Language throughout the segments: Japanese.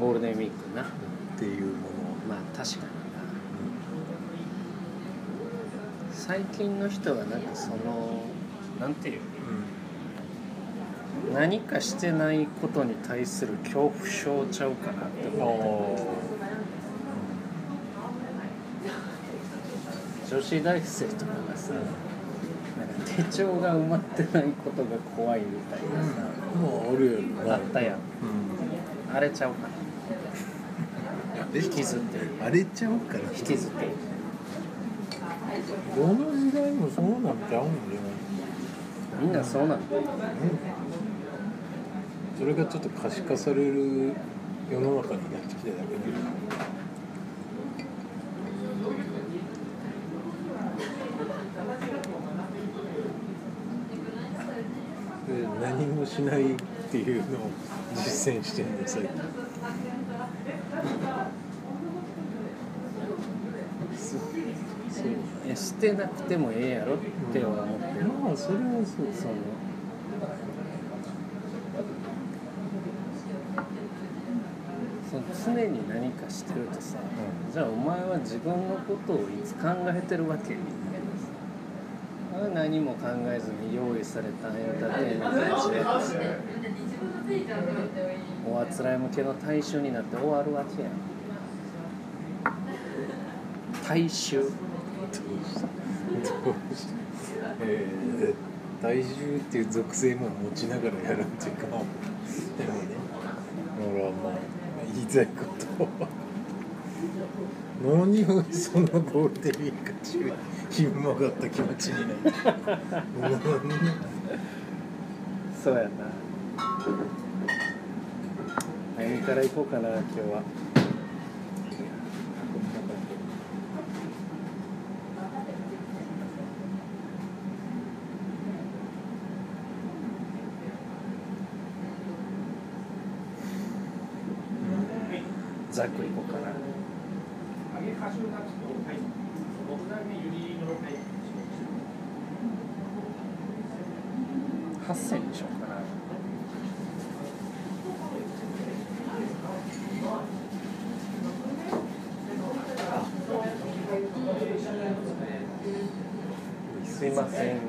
ゴールデンウィークな。っていうもの。を、まあ確かにな。最近の人はなんかそのなんていう？何かしてないことに対する恐怖症ちゃうかなって思って。女子大生とかがさなんか手帳が埋まってないことが怖いみたいなさ、もうあるやろあったやん。うあれちゃうかな。引きずって。るん、あれちゃうから引きずって。るどの時代もそうなんちゃうんじゃない？みんなそうなんだよそれがちょっと可視化される世の中になってきただけでで何もしないっていうのを実践してるんだ最近いやしてなくてもええやろっては思ってる、まあそれはそうそのその常に何かしてるとさ、じゃあお前は自分のことをいつ考えてるわけ？何も考えずに用意されたエンターテインメントにしようとさおあつらい向けの大衆になって終わるわけや。ん大衆？どうして？えー体重っていう属性も持ちながらやるっていうか。でもね。俺はまあ言いたいことは何をそのゴールデンウィーク中にひん曲がった気持ちになるそうやな。何から行こうかな今日は。ざっくり行こうかな8000にしようかなすいません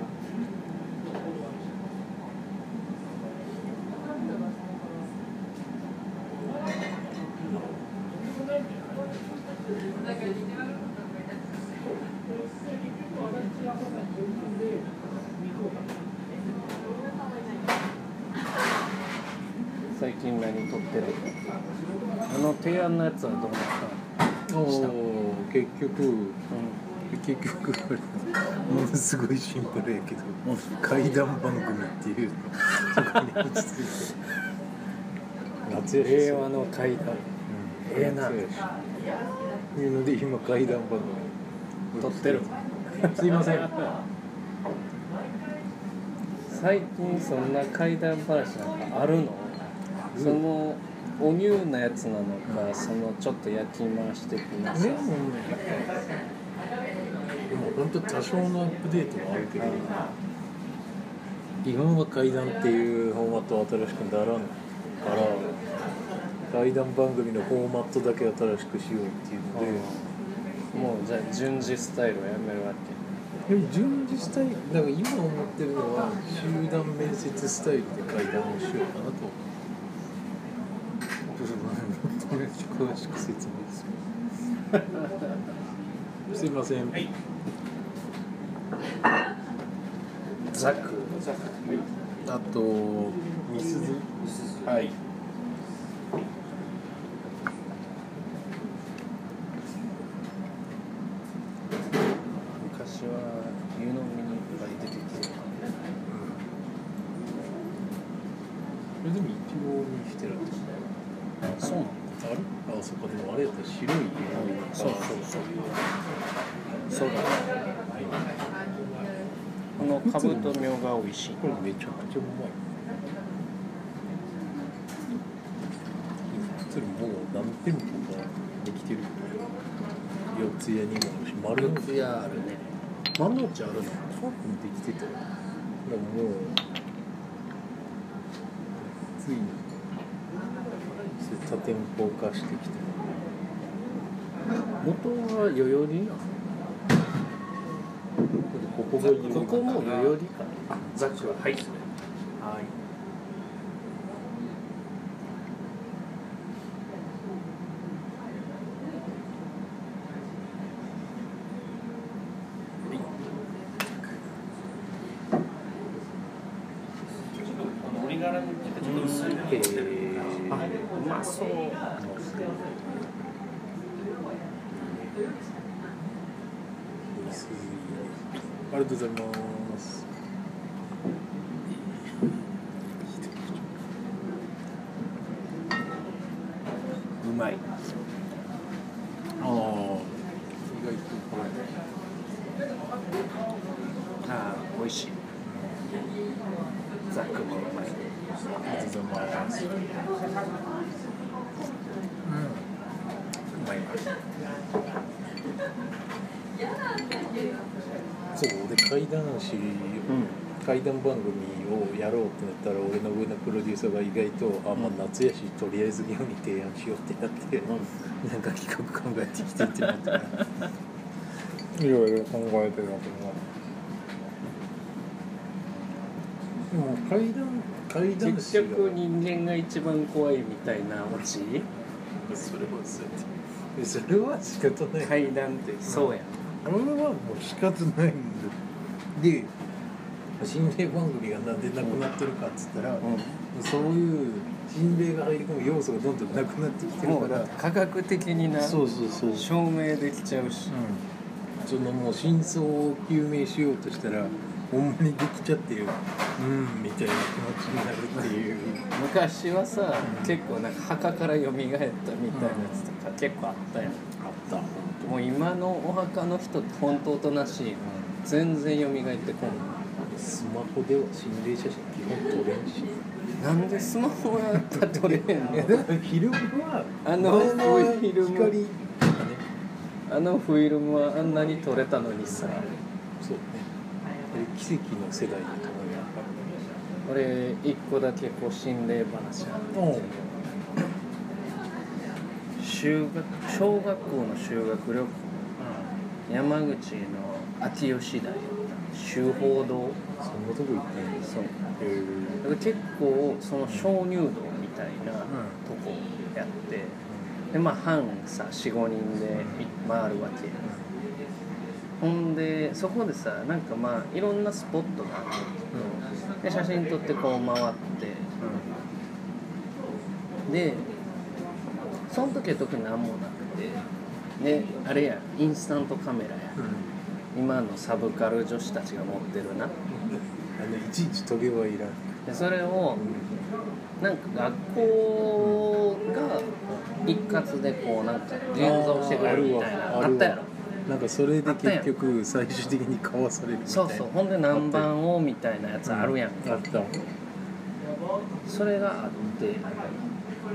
最近何撮ってるあの提案のやつはどうなったおお結局。う結局あれものすごいシンプルやけど怪談番組っていうそこに落ち着いて。平和の階段うん。ええな。夏やしいうので今怪談番組撮ってる。すいません。最近そんな怪談話なんかあるの、そのおニューなやつなのかそのちょっと焼き回し的なさでもでも本当多少のアップデートはあるけど基本は怪談っていうフォーマットは新しくならんから怪談番組のフォーマットだけ新しくしようっていうので、もうじゃあ順次スタイルをやめるわけ。でも順次スタイルだから今思ってるのは集団面接スタイルで怪談をしようかなと詳しく説明する。すいません。ザク。あとみすず。はい昔は湯飲みにいっぱい出てきてたそれでも一応にしてるんですねそうなのあれあそこでもあれやったら白い色そうそうそうそうだねこのカブトミョが美味しいこれめちゃくちゃうまいそれもう何店舗かできてる四つ谷にもあるし丸のいやあるね丸の内あるの多分できてたよだからもうついに多店舗化してきて元は代々木なのここが有名ここも代々木かなザクははいはい鶏ガラのちょっと薄いなえーあうまそうありがとうございます。うまいああ、意外とこああ美味しいザクもうまいれ、ありがとうございます。うん、うまいな。そう、俺怪談師、怪談番組をやろうってなったら、俺の上のプロデューサーが意外と、あ、まあ、夏やし、とりあえずゲームに提案しようってなって、なんか企画考えてきてってなってから。いろいろ考えてるわけど。でも怪談怪談師が結局人間が一番怖いみたいなオチ？それはそうやってそれは仕方ない、階段ってそうや。俺はもう仕方ない。んだで心霊番組がなんでなくなってるかっつったら、そういう心霊が入り込む要素がどんどんなくなってきてるから科学的になそうそうそう、証明できちゃうし。うん、そのもう真相を究明しようとしたらほんまにできちゃってるうんみたいな気持ちになるっていう。昔はさ、うん。結構なんか墓から蘇ったみたいなやつとか結構あったやん。あった、もう今のお墓の人って本当おとなしい全然蘇ってこん。スマホでは心霊写真基本撮れんし。なんでスマホやったら撮れへんの？フィルムはあのフィルム。光。あのフィルムはあんなに撮れたのにさ。そうね。奇跡の世代だと思うや俺一個だけこう心霊話あ修学小学校の修学旅行山口の秋吉台修法堂。そんなとこ行ってんですそう。へだから結構その鍾乳洞みたいなとこやって。でまあ班さ45人で回るわけ。ほんでそこでさなんかまあいろんなスポットがあるんだけどで写真撮ってこう回って。でその時は特に何もなくてであれやインスタントカメラや。今のサブカル女子たちが持ってるな。あのいちいちトゲはいらん。でそれをなんか学校が一括でこうなんか現像してくれるみたいなあったやろ。なんかそれで結局最終的に買わされるみたいな。そうそうほんで何番をみたいなやつあるやんか。あった。それがあって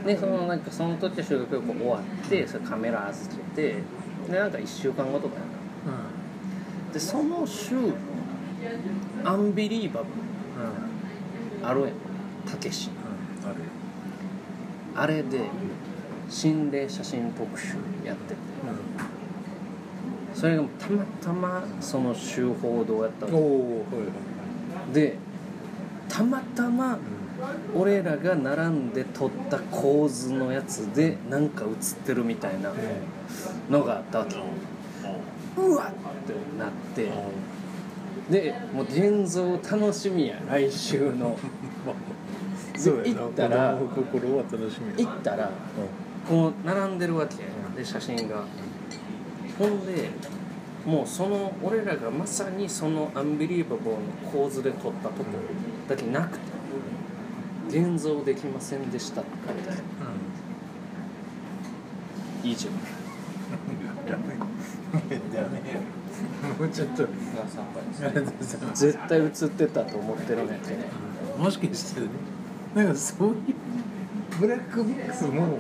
でそのなんかその時は修学旅行終わってそれカメラ預けてでなんか1週間後とかやな。でその週の「アンビリーバブル。うん。うん」あるやん。たけし。あれあれで心霊写真特集やってて。それがたまたまその週報道やったのでたまたま俺らが並んで撮った構図のやつでなんか映ってるみたいなのがあったわけ。うわっってなって。でもう現像楽しみや。来週の。そうやな。行ったら心は楽しみ行ったらこう並んでるわけ。で写真が。ほんでもうその俺らがまさにそのアンビリーバボーの構図で撮ったとこだけなくて現像できませんでしたって書いてある。以上ダメダメよもうちょっと。絶対映ってたと思ってるんやけどもしかしてね。なんかそういうブラックボックスも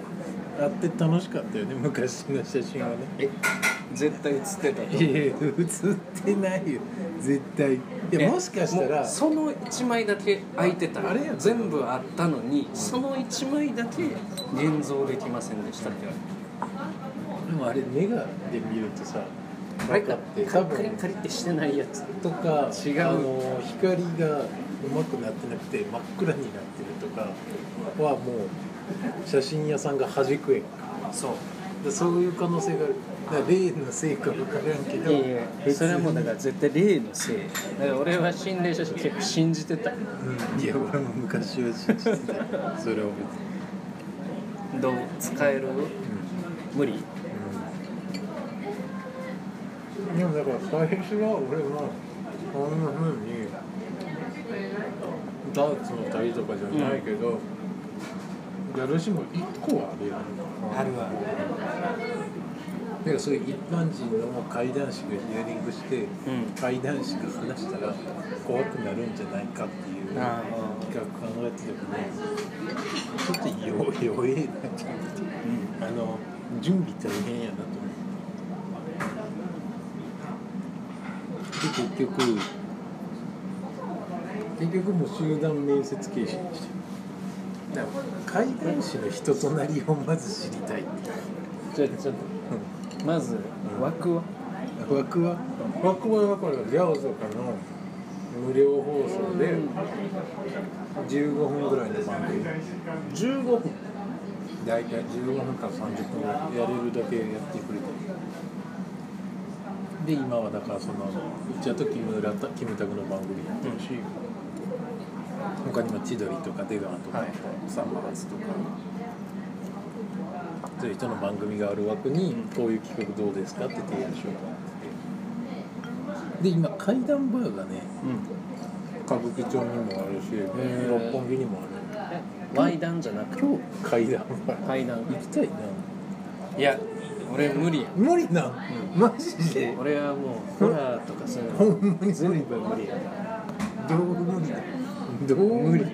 あって楽しかったよね昔の写真はね。え絶対映ってたといやいや映ってないよ。絶対。いやもしかしたら。その1枚だけ空いてたあれやん。全部あったのにその1枚だけ現像できませんでしたって言われて。でもあれネガで見るとさあってカ多分リカリカリってしてないやつとか。違うあの光がうまくなってなくて真っ暗になってるとかはもう写真屋さんが弾く絵そうでそういう可能性がある。だ例のせいか分からんけど。いやいやそれはもうだから絶対例のせいだから俺は心霊写真結構信じてた。うん。いや俺も昔は信じてた。それは別にどう？使える？無理？でもだから最初は俺もこんな風にダーツの旅とかじゃないけど、誰しも1個はあるやん。あるあるだからそういう一般人の怪談師がヒアリングして、うん。怪談師が話したら怖くなるんじゃないかっていう企あ。画考えてたけどちょっと弱弱えなちゃん。とあの準備大変やなと思ってで結局結局もう集団面接形式にしてるだから怪談師の人となりをまず知りたい。じゃあちょっとまず枠は枠は枠はだからギャオとかの無料放送で15分ぐらいの番組。15分？大体15分から30分ぐらいやれるだけやってくれて。で今はだからそのうちはとキムキムタクの番組やってるし、他にも千鳥とか出川とか、はいサンマハツとかそういう人の番組がある枠にこういう企画どうですかって提案しようかなってで今怪談バーがね歌舞伎町にもあるしー。六本木にもある。ワイダンじゃなく？て今日怪談バー。階段。行きたいな。いや俺無理や無理な、マジで？俺はもうホラーとかそういうほんまにの全部無理やどう無理だどう無理。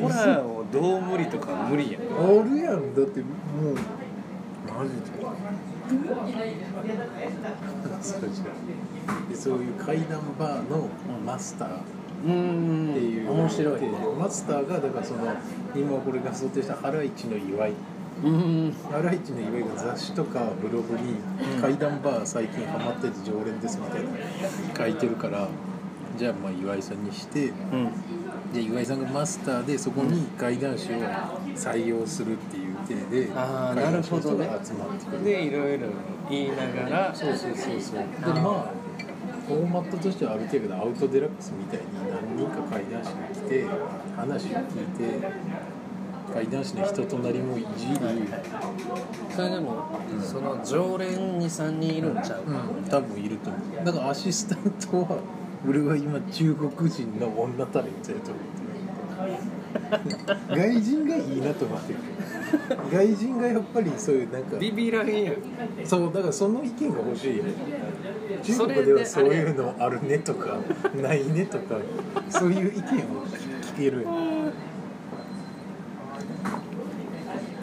ホラーをどう無理とか無理やあるやんだってもうマジで。そうじゃそういう怪談バーのマスター。っていう、面白いでマスターがだからその今これが想定したハライチの祝い。うん。ハライチの祝いが雑誌とかブログに「怪談バー最近ハマってて常連です」みたいな書いてるからじゃあまあ岩井さんにしてうん。で岩井さんがマスターでそこに怪談師を採用するっていう体であー怪談師の人なるほどね。が集まってくる。でいろいろ言いながら。そうそうそうそう。でまあフォーマットとしてはある程度アウトデラックスみたいに何人か怪談師が来て話を聞いて怪談師の人となりもいじる、それでも、その常連23人いるんちゃう？か、うん、多分いると思う。だからアシスタントは俺は今中国人の女タレントやと思ってる外人がいいなと思ってる。外人がやっぱりそういうなんか。ビビらへんやん。そうだからその意見が欲しいよ中それで国ではそういうのあるねとかないねとかそういう意見を聞ける。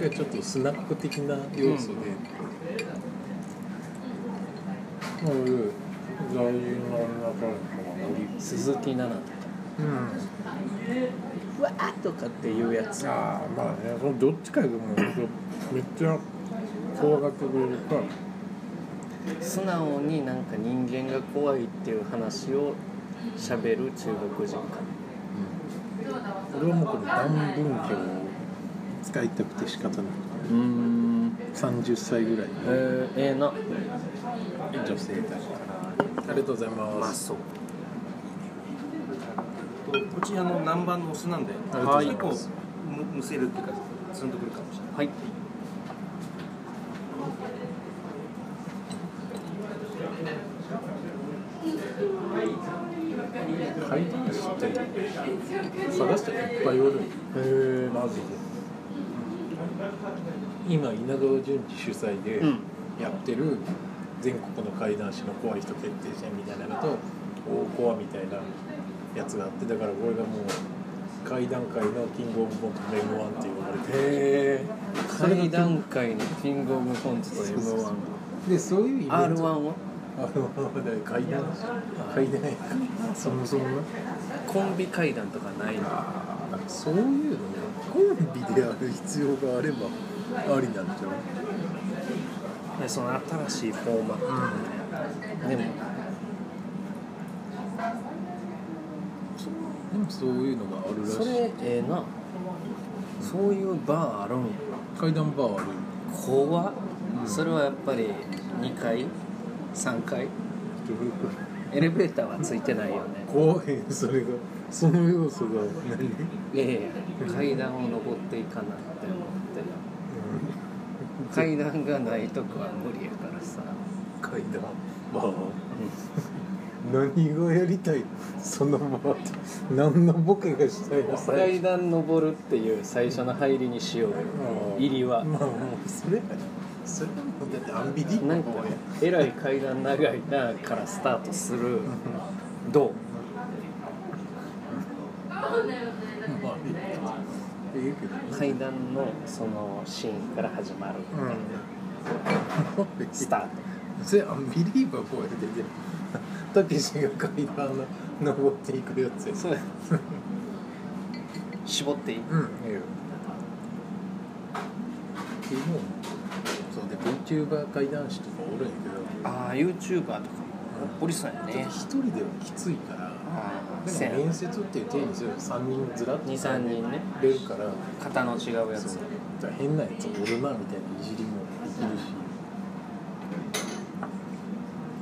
ちょっとスナック的な要素で、まあ俺外人の女タレント鈴木奈々とか。うん。うわーとかっていうやつ。ああまあねそのどっちかがもうめっちゃ怖がってくれるか素直になんか人間が怖いっていう話をしゃべる中国人か。俺はもうこの断文教を使いたくて仕方ない。うん30歳ぐらいのえー、ええな。女性たちありがとうございます、そうこちらの南蛮のお酢なんで、ありがとうござい結構むむせるっていうかツンとくるかもしれない。はい。怪談師って探したらいっぱいおるへえマジで今稲川淳二主催でうんやってる全国の怪談師の怖い人決定戦みたいなのと大コアみたいなやつがあってだからこれがもう階段階のキングオブコントの M1 って呼ばれてへえそれが階段階のキングオブコントと m そうそう1でそういうイベント？r 1は？あの階段階段。やからそもそも？なコンビ階段とかないの？そういうのね。コンビである必要があればありなんじゃでその新しいフォーマットでもでもそういうのがあるらしい。それええな。そういうバーあるん？や階段バーある怖っ。うん。それはやっぱり2階？3階？エレベーターはついてないよね。怖いそれが。その要素が何、いやいや階段を登っていかなって思ってる。階段がないとこは無理やからさ、階段？バー何がやりたいそのバーって何のボケがしたいの。最階段登るっていう最初の入りにしようよ。入りは。まあもうそれそれはもうだってアンビリーなんかえらい階段長いなからスタートする。どう？階段のそのシーンから始まるみたいな、スタート。それアンビリーバボーやででたけしが階段の登っていくやつやそう絞っていいうんええよでもそうで VTuber 怪談師とかおるんやけどああ YouTuber とかもおりそうやね一人ではきついからでも面接っていう体にすると3人ずらっと23人ね出るから型の違うやつう変なやつおるなみたいないじりもできるし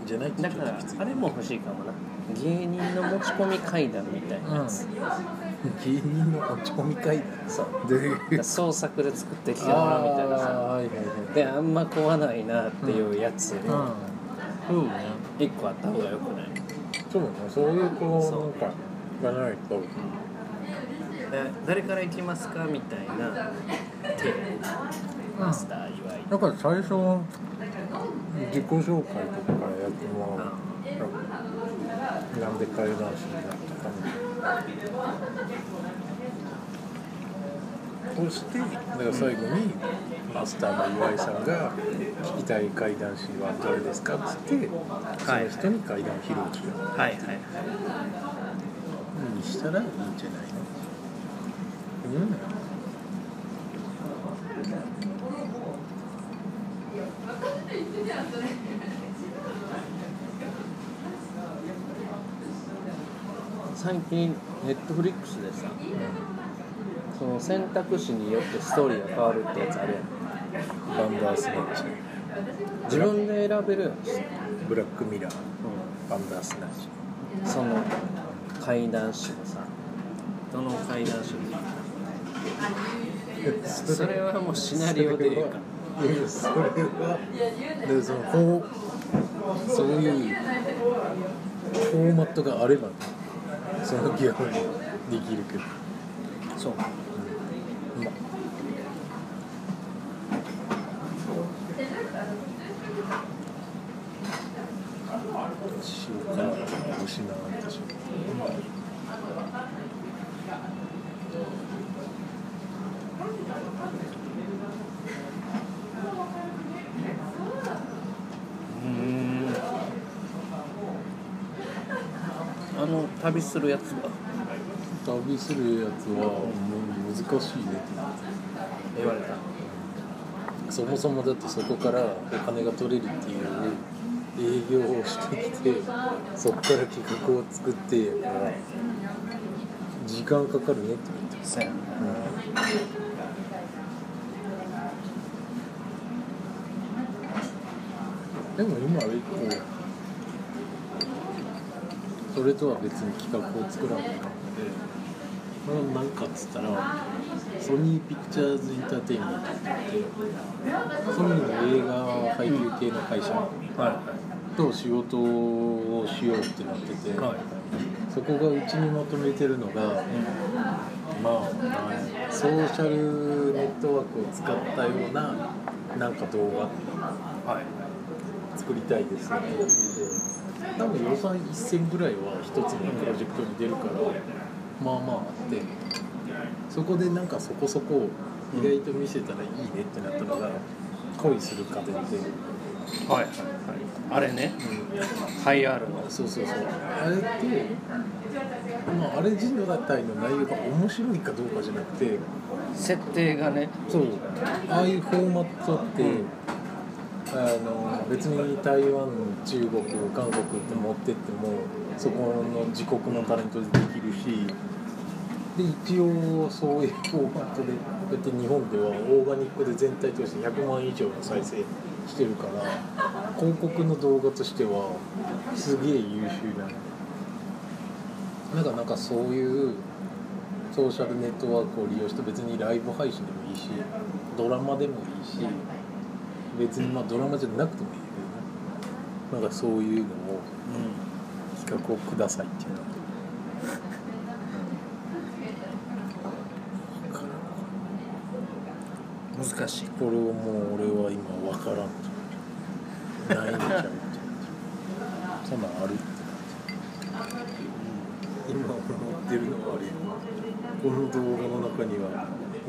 じゃないとだからあれも欲しいかもな。芸人の持ち込み階段みたいなやつ、芸人の持ち込み会だそう。で創作で作ってきてもらうみたいな。さはいはいはい。であんま壊ないなっていうやつうん。そうね一個あった方がよくない？そうね。そういうこうなんかがないと。で誰から行きますかみたいな手マスター岩井。だから最初は自己紹介とかなん。で階段師になったかそしてだから最後にマスターの岩井さん。が「聞きたい怪談師は誰ですか?」っつってその人に怪談を披露しようはいはいはいにしたらいいん。じゃないのうん。最近ネットフリックスでさその選択肢によってストーリーが変わるってやつあるやん。バンダースナッチ。自分で選べるやん、ブラックミラー。バンダースナッチ。その階段師のさ。どの階段師も それはもうシナリオでええか。いやいやそれは。でそのこうそういうフォーマットがあればねそのギャグにできるけどそうまあしようか失われてしまううんあの旅するやつは。旅するやつはもう難しいね。って言われた。そもそもだってそこからお金が取れるっていう営業をしてきてそこから企画を作ってやから時間かかるねって言ってそうやなでも今は一個それとは別に企画を作らないかんのでこれは何かっつったらソニーピクチャーズ・エンターテインメントってソニーの映画配給系の会社はと仕事をしようってなってて、いはい。そこがうちにまとめてるのが、まあソーシャルネットワークを使ったようななんか動画はい。作りたいですって言って多分予算1000ぐらいは一つのプロジェクトに出るからまあまああってそこでなんかそこそこ意外と見せたらいいねってなったのが恋する家電で、はいはいはい。あれね。ハイアールの。そうそうそう。あれってまああれ自体の内容が面白いかどうかじゃなくて設定がね。そう。ああいうフォーマットって、うんあの別に台湾中国韓国って持ってってもそこの自国のタレントでできるしで一応そういうフォーマットでこうやって日本ではオーガニックで全体として100万以上の再生してるから広告の動画としてはすげえ優秀ななんかなんかそういうソーシャルネットワークを利用して別にライブ配信でもいいしドラマでもいいし別にまあドラマじゃなくてもいいけどね。なんかそういうのを企画をくださいっていうの難しい。これをもう俺は今分からん。とないんちゃうって。そんなんある？って今思ってるのはあれこの動画の中には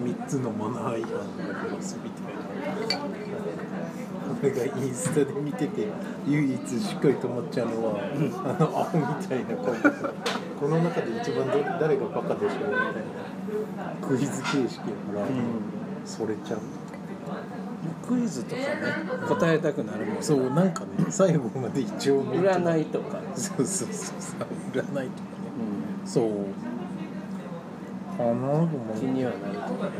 3つのマナー違反がありますみたいな俺がインスタで見てて唯一しっかり止まっちゃうのは、あのアホみたいな顔この中で一番ど誰がバカでしょうみたいな。クイズ形式やから、それちゃうクイズとかね答えたくなるもん。ねそうなんかね最後まで一応ね占 いとか、そうそうそうそう。占いとかね。そうかなと思気にはなる。と か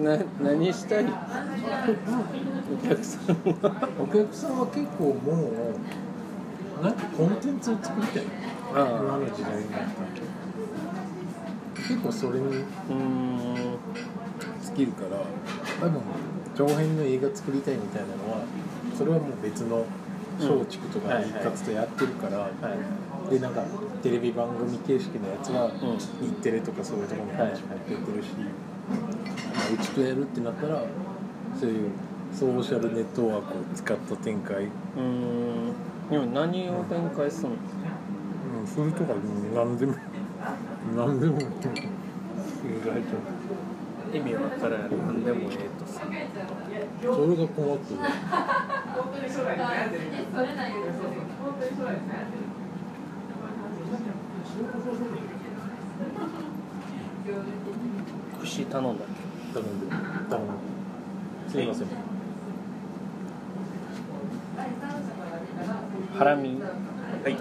な何したい？お客さんは。お客さんは結構もうなんかコンテンツを作りたい。今の時代になった。ら結構それにうーん。尽きるから多分長編の映画作りたいみたいなのはそれはもう別の松竹とか一括とやってるから、はいでなんかテレビ番組形式のやつはん日テレとかそういうところに話も出てるし、まあうちとやるってなったらそういうソーシャルネットワークを使った展開、うーん。でも何を展開するの？うん、それとか何でも何でも。意外と意味わからん何でもええとさそれが困ってる串頼んだっ頼んで頼んですいません。けハラミ。はい。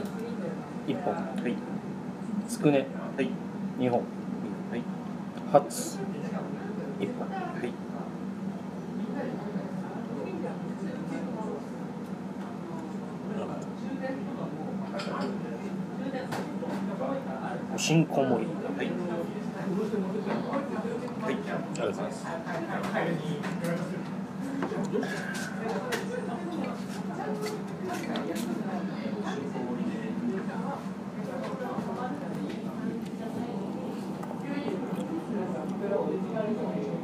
1本。はい。つくね。はい。2本。はい。ハツ。1本はいおしんこ盛りはい。はい。ありがとうございます食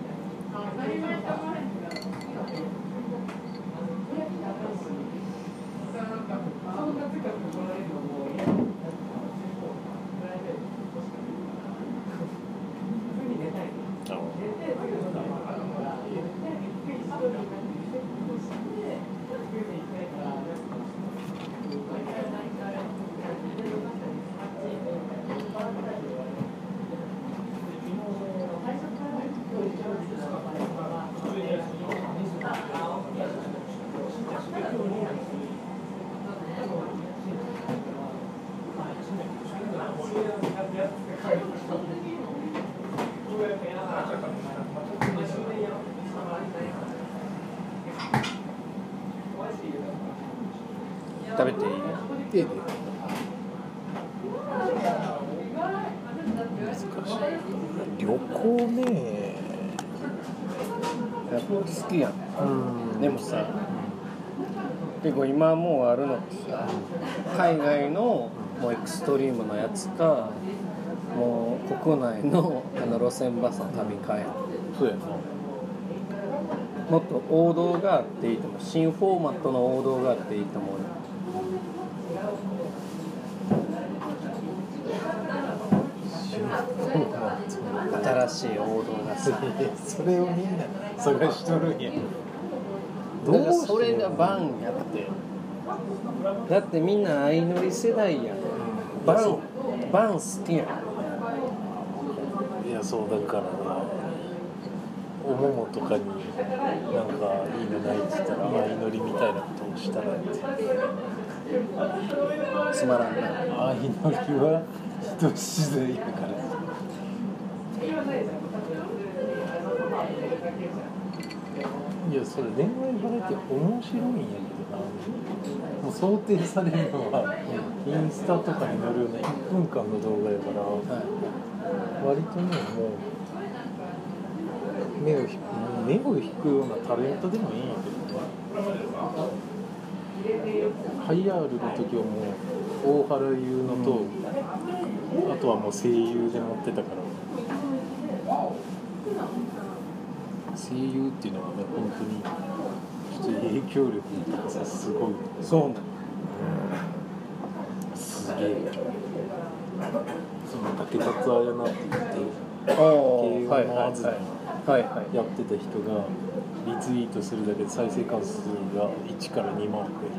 結構今もうあるの海外のもうエクストリームのやつかもう国内のあの路線バスの旅かや。そうやな。もっと王道があっていいと思う。新フォーマットの王道があっていいと思うよ。新しい王道がさ。それをみんな探しとるんや。だからそれがバンやってだってみんな相乗り世代や。んバンバン好きやん。いやそうだからおももとかになんかいいのないって言ったら相乗りみたいなことをしたらって。つまらんな相乗りは人自然やからいやそれ恋愛バラエティ面白いんやけどな。もう想定されるのはインスタとかに載るような1分間の動画やから割とねもう目を引く目を引くようなタレントでもいいんやけどねハイアールの時はもう大原優乃と、あとはもう声優で持ってたから声優っていうのはね本当にちょっと影響力がさすごいそうなんすげえその竹達彩菜って言って慶応のあずはいはい。はいやってた人がリツイートするだけで再生回数が1から2万増える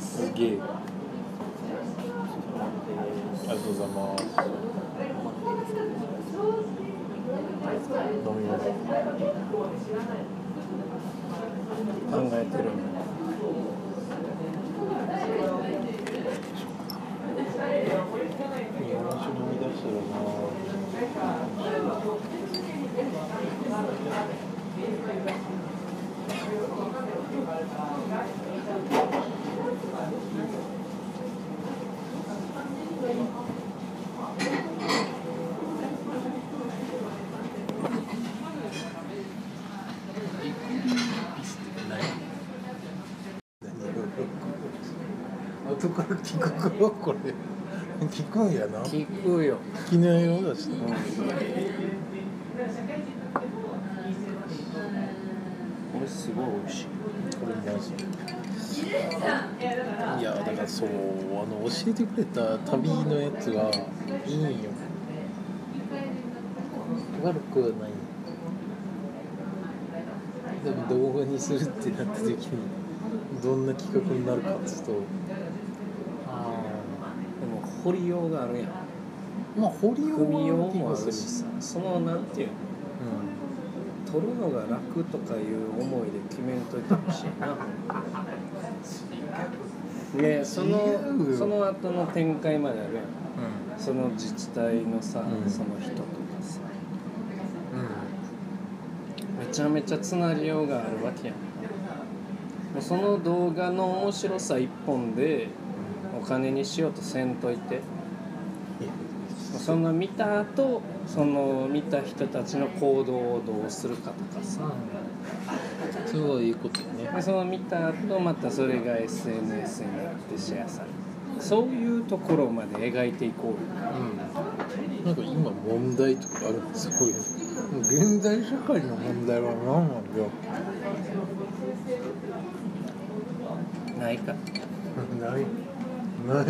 すげえ。ありがとうございます。飲み物考えてるんだ日本酒飲み出したらな後から聞くかこれ。聞くんやな。聞くよ。聞きないよだしな。これすごい美味しい。これマジ。いやだからそうあの教えてくれた旅のやつがいいんよ。悪くはない。でも動画にするってなった時にどんな企画になるかっつうと掘りようがあるやん。あまあ掘りよううもあるしさ。そのなんていうのう取るのが楽とかいう思いで決めんといてほしいな。ねそのその後の展開まであるやん。ん。その自治体のさ、うん。その人とかさ。うん。めちゃめちゃつなりようがあるわけやん。もうその動画の面白さ一本でお金にしようとせんといて。その見た後その見た人たちの行動をどうするかとかさ。それはいいことよね。でその見た後またそれが SNS になってシェアされる。そういうところまで描いていこうよ。うん、なんか今問題とかあるんですごい現代社会の問題は何なんだよ。ないか。ないない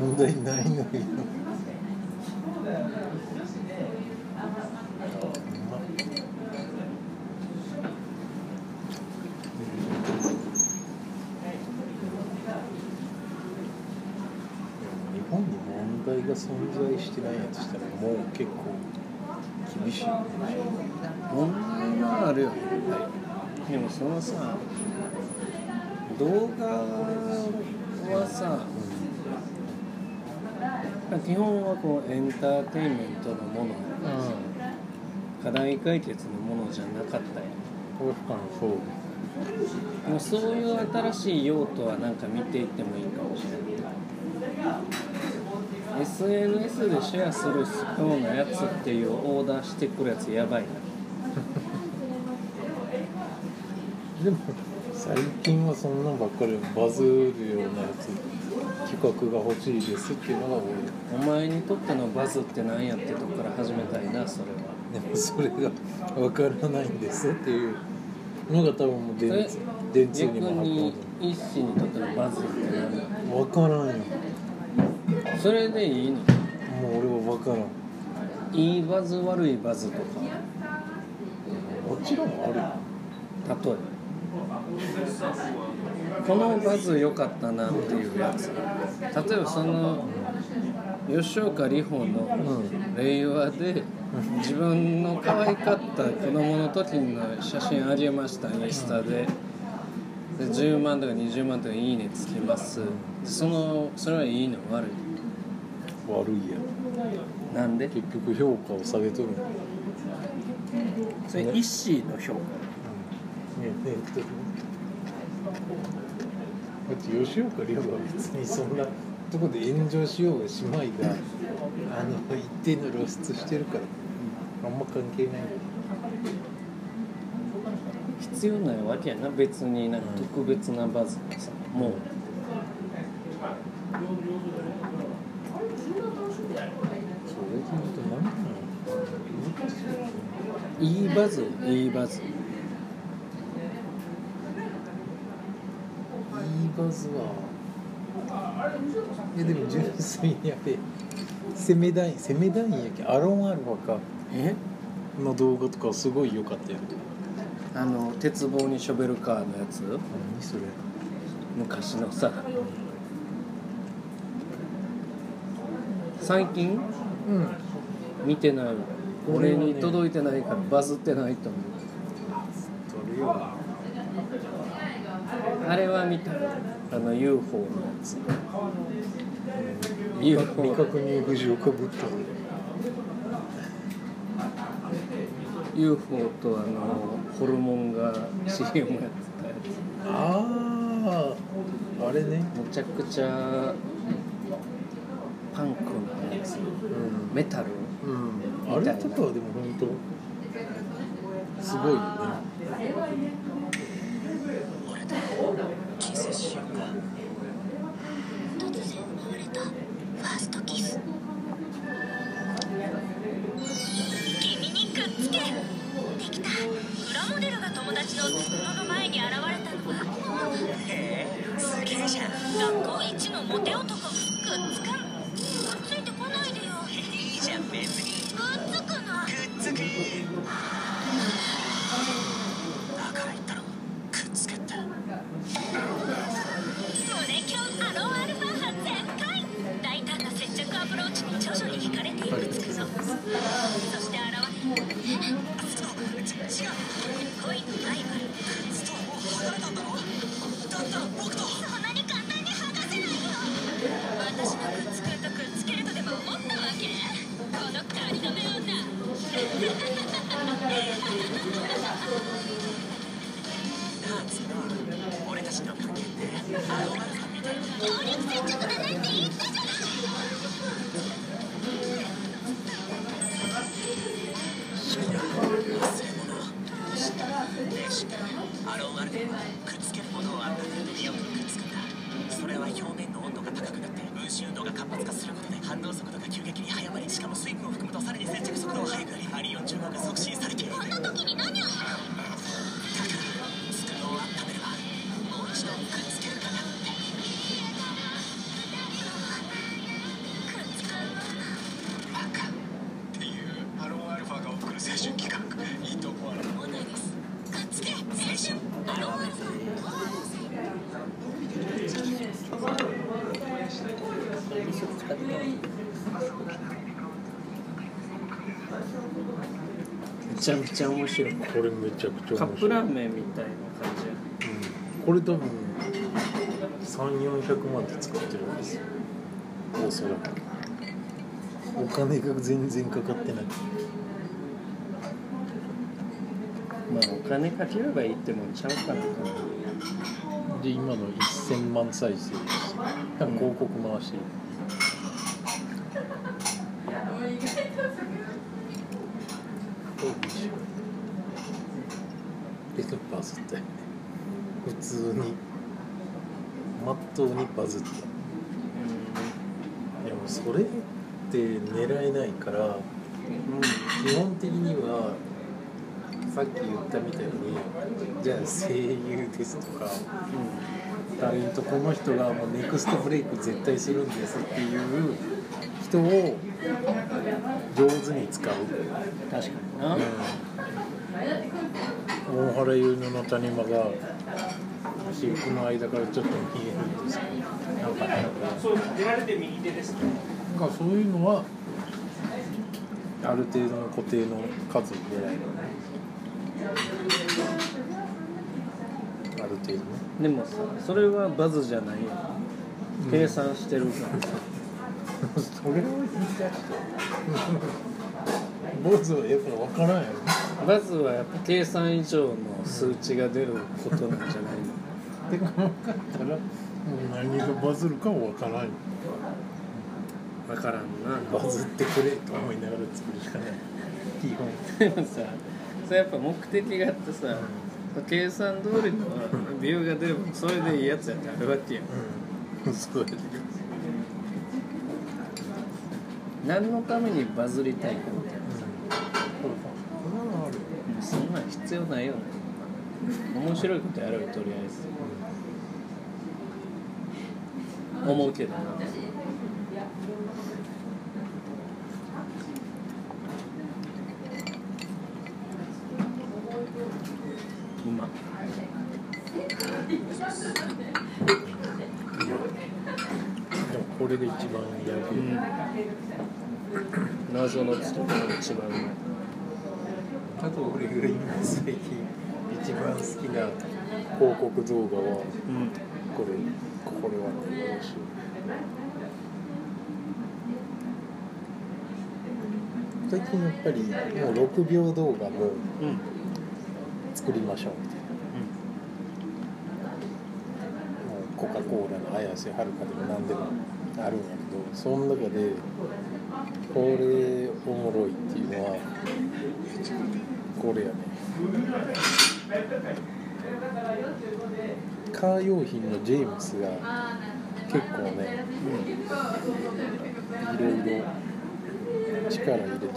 問題ないのよ日本に問題が存在してないやつしたらもう結構厳しい題はあるよねはいでもそのさ動画はさ基本はこうエンターテインメントのもの課題解決のものじゃなかったよ確かにそうもうそういう新しい用途はなんか見ていってもいいかもしれな。い SNS でシェアするようなやつっていうオーダーしてくるやつやばいなでも最近はそんなんばっかりバズるようなやつ企画が欲しいですっていうのが多い。お前にとってのバズって何やってとこから始めたいなそれは。でもそれが分からないんですっていうのが多分もう電え電通に逆もに運一心にとってのバズって何？な分からんよ。の？それでいいの？もう俺は分からん。いいバズ悪いバズとか。もちろんあるよ。例えば？このバズ良かったなっていうやつ。例えばその吉岡里帆の令和で自分の可愛かった子供の時の写真あげましたインスタで。で10万とか20万とかいいねつきます。でそのそれはいいの悪い？悪いやなんで？結局評価を下げとる。それ一心の評価ねねだって吉岡里帆は別にそんなとこで炎上しようがしまいがあの一定の露出してるからあんま関係ない。必要ないわけやな別になんか特別なバズがさもう。それで言ういいバズいいバズいいバズは。いやでも純粋にやべ攻め団員攻め団員やけんアロンアルファか。え？の動画とかすごい良かったやん。あの鉄棒にショベルカーのやつ？何それ。昔のさ。最近？うん。見てない。俺に届いてないからバズってないと思う。あれは見たあの UFO のやつ。UFO 未確認富士をかぶった UFO とあのホルモンが CM やってたやあああれね。つむちゃくちゃパンクなやつ。うん、メタル？うん、あれとかはでも本当すごいよねキスちゃめちゃ面白い。これめちゃくちゃ面白い。カップラーメンみたいな感じやうん。これ多分3400万で使ってるんですよ。おそらく。お金が全然かかってない。まあお金かければいいってもんちゃうかな。で今の1000万再生です。広告回してる、どうでしょうえバズったよね普通に。まっとうにバズった。でもそれって狙えないから基本的にはさっき言ったみたいにじゃあ声優ですとかタレントこの人がもうネクストブレイク絶対するんですっていう人を上手に使う、確かにな、大原優乃の谷間が私服の間からちょっと見えるんですけどなんかなんかそう出られて右手ですなんかそういうのはある程度の固定の数ぐらいのねある程度。ねでもさそれはバズじゃないよ。計算してるからさ、それを言い出して坊主はやっぱ分からんやろバズはやっぱ計算以上の数値が出ることなんじゃないの？で分かったらもう何がバズるかも分からんよ。分からんな。バズってくれと思いながら作るしかない。基本。でもさそれやっぱ目的があってさ、計算通りのビューが出ればそれでいいやつやってあるわけようん。そうやで。何のためにバズりたいかみたいなさもうそんなん必要ないよね。面白いことやろうよとりあえず。思うけどな。うまでもこれで一番やる、うん。謎のつところが一番うまいあと俺が今最近一番好きな広告動画はうん。これこれはね面白い最近やっぱりもう6秒動画もうん。作りましょう。みたいなもうコカ・コーラの綾瀬はるかでも何でもあるんやけどその中でこれおもろいっていうのはこれやね。カー用品のジェームスが結構ね、うんいろいろ力入れて て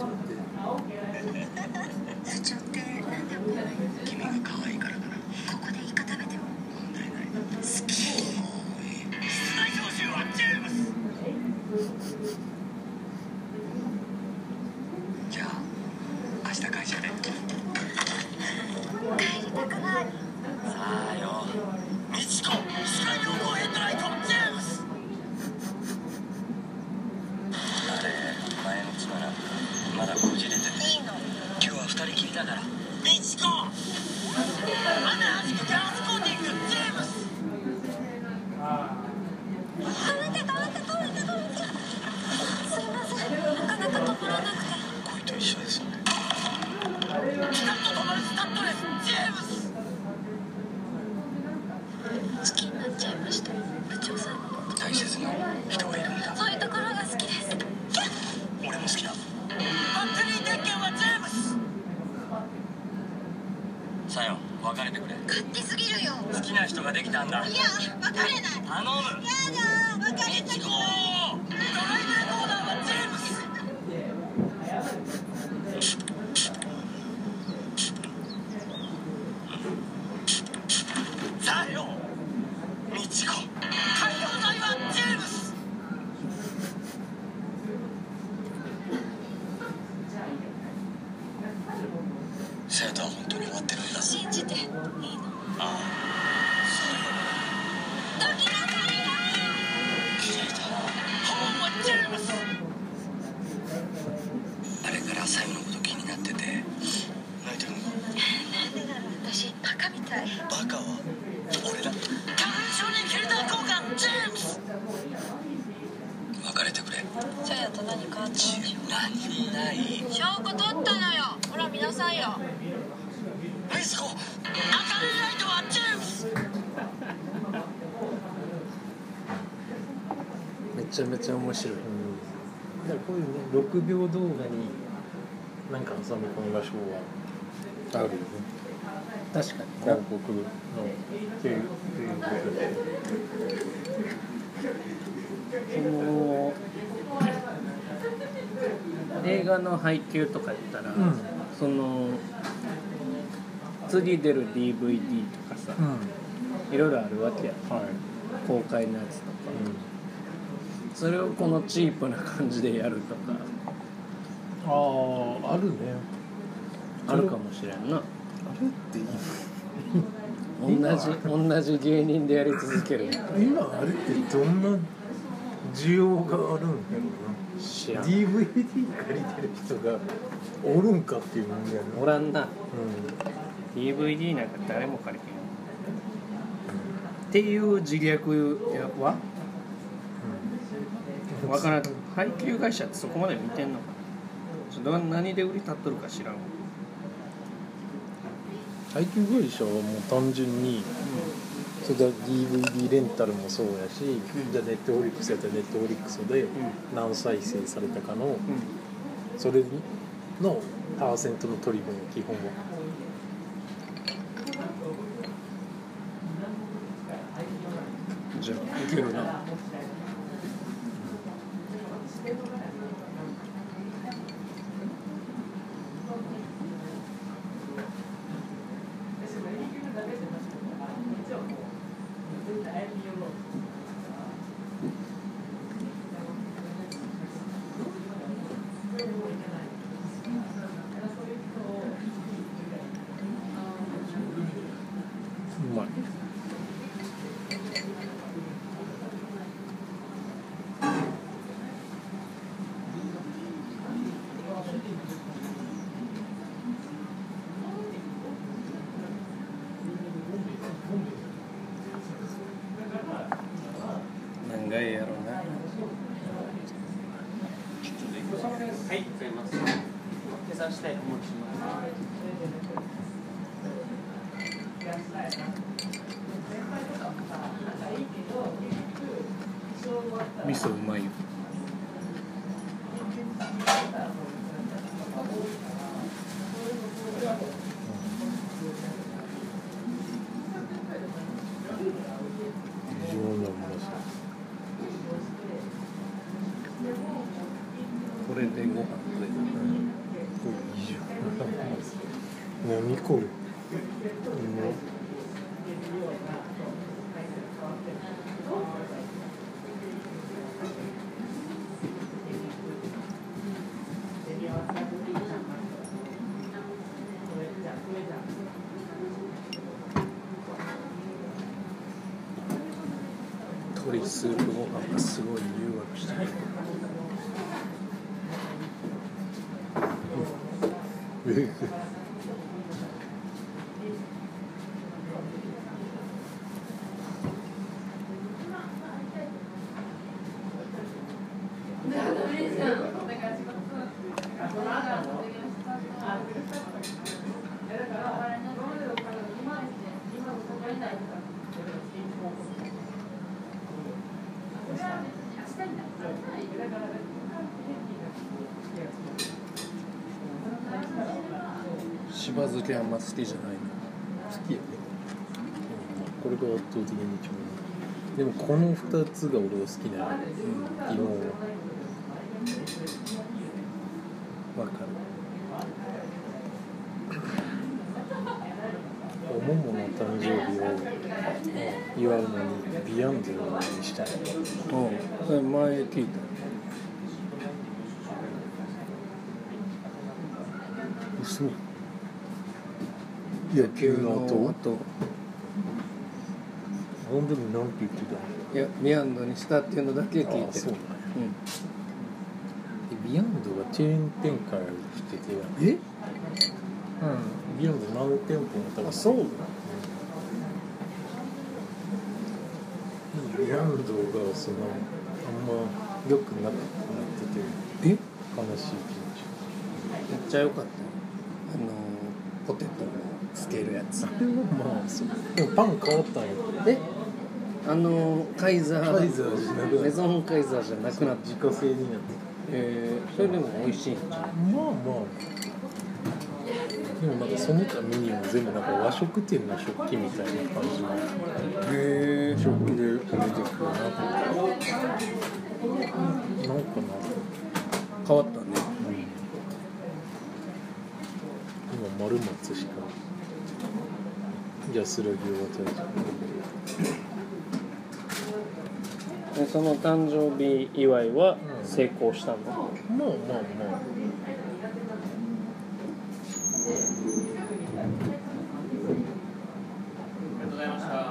さよ別れてくれ。勝手すぎるよ。好きな人ができたんだ。いや別れない。頼む。やだ別れたくない挟み込みましょうはあるよね。確かに。な広告のっていうっていうこと。でその映画の配給とか言ったら、うん。その次出る DVD とかさうん。いろいろあるわけや。はい、公開のやつとか。それをこのチープな感じでやるとかあああるね。あるかもしれんな。あれって同じ同じ芸人でやり続ける今あれってどんな需要があるんやろ知らなん DVD 借りてる人がおるんかっていう問題やな。おらんな。う DVD なんか誰も借りへん。っていう自虐やはん。分からん。配給会社ってそこまで見てんのかなちょっと何で売り立っとるか知らん。わ配給会社はもう単純に。それから DVD レンタルもそうやし、ん。じゃあネットフリックスやったらネットフリックスで何再生されたかの、それのパーセントの取り分基本は。じゃあいけるなスープご飯がすごい誘惑してる。し ば漬けあんま好きじゃないの。好きやね、これが圧倒的に一番いい。でもこの2つが俺は好きなの、うん、基本はわかる。おももの誕生日を祝うのにビヨンドにしたい。うん。前聞いた。嘘野球の音。と本当に何て言ってた？いやビアンドにしたっていうのだけ聞いて。るあそうなんや。うん。でビヨンドがチェーン展開しててえ？うん。ビヨンド何店舗も多分。あそうビヨンドがそのあんま良くなくなってて。え？悲しい気めっちゃ良かったよ。あのポテトをつけるやつ。まあそう。でもパン変わったんや。え？あのカイザー。カイザーじゃなくなった。メゾンカイザーじゃなくなって自家製になってえー、それでも美味しいんじゃんまあまあ。でもなんかその他メニューも全部なんか和食店の食器みたいな感じの。へえ食器で出てくるな。なんか変わったね。な、今丸松しか安らぎを与えでその誕生日祝いは成功したの、うん、もうもうもうございました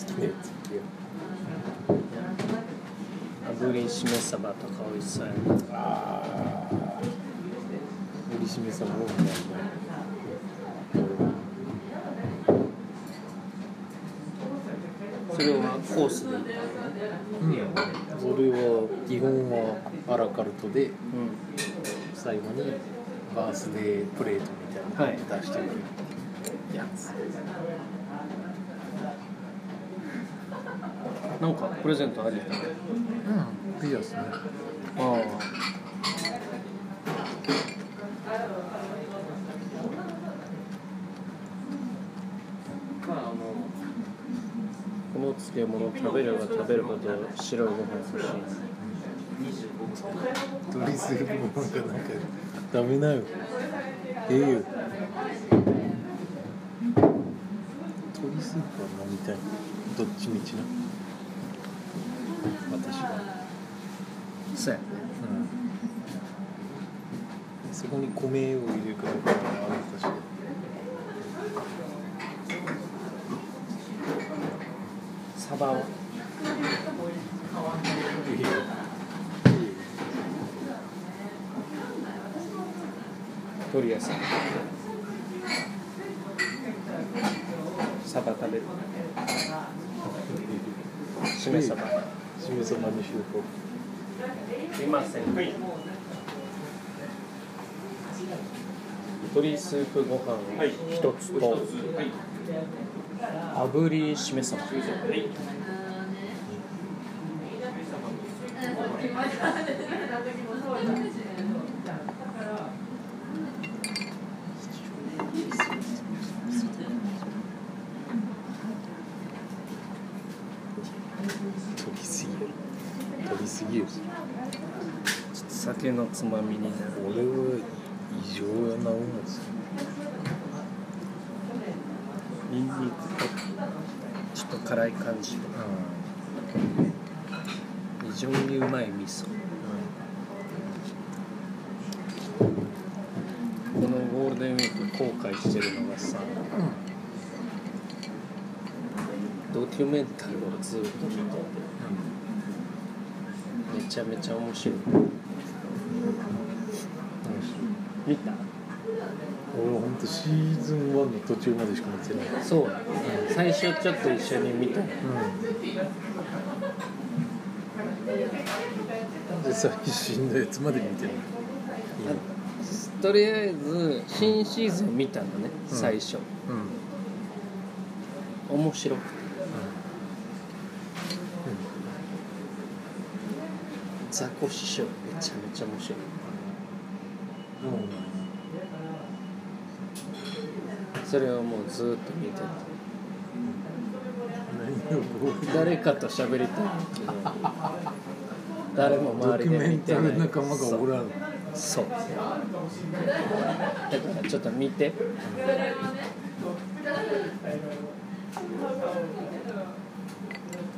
好きなやつ炙りしめ鯖とか美味しそうやなああ売りしめさんもうまいなそれはコースで。いいうん。俺は基本はアラカルトでうん。最後にバースデープレートみたいなの出してくれるやつ、なんかプレゼントありだうんいいですね。あまああのこの漬物食べれば食べるほど白いご飯欲し。い鶏スープもなんかなんか。ダメなよ。ええよ。鶏スープは飲みたい。どっちみちな？私はそうやね。うん。そこに米を入れるからあるかしらサバを。鳥屋さん。サバ食べる。しめサバ。しめそばにしようかいません。鶏スープご飯一つと、炙りしめ鯖取りすぎや取りすぎよちょっと酒のつまみになる俺は異常やな思うニンニクとちょっと辛い感じ非常にうまい味噌。このゴールデンウィーク後悔してるのがさ、ドキュメンタルをずっと見ててめちゃめちゃ面白い。見た？俺は本当シーズン1の途中までしか見てない。そう。だ、最初ちょっと一緒に見た。で最新のやつまで見てない。とりあえず新シーズン見たのね、うん。最初。うん。面白くて。ザコ師匠めちゃめちゃ面白いそれをもうずっと見てて誰かと喋りたいけど誰も周りで見メンタてないル仲間がおらん。そうだからちょっと見て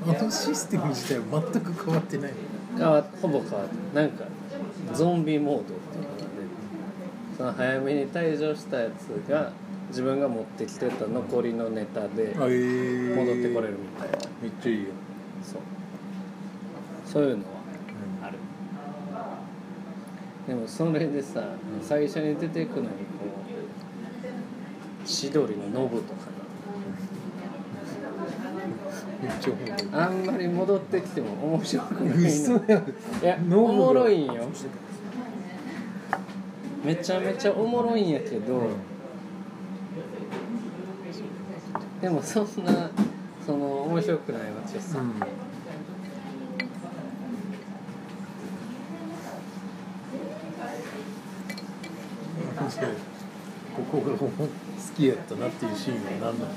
あのシステム自体は全く変わってない変わほぼ変わってなん。かゾンビモードっていうのがねその早めに退場したやつが自分が持ってきてた残りのネタで戻ってこれるみたいな。めっちゃいいよ、そう。そういうのはある。でもそれでさ、最初に出てくのにこう千鳥のノブとか あんまり戻ってきても面白くないいやおもろいんよ。めちゃめちゃおもろいんやけど、でもそんなその面白くないわけさ、うん。面白いこが好きやったなっていうシーンは何なの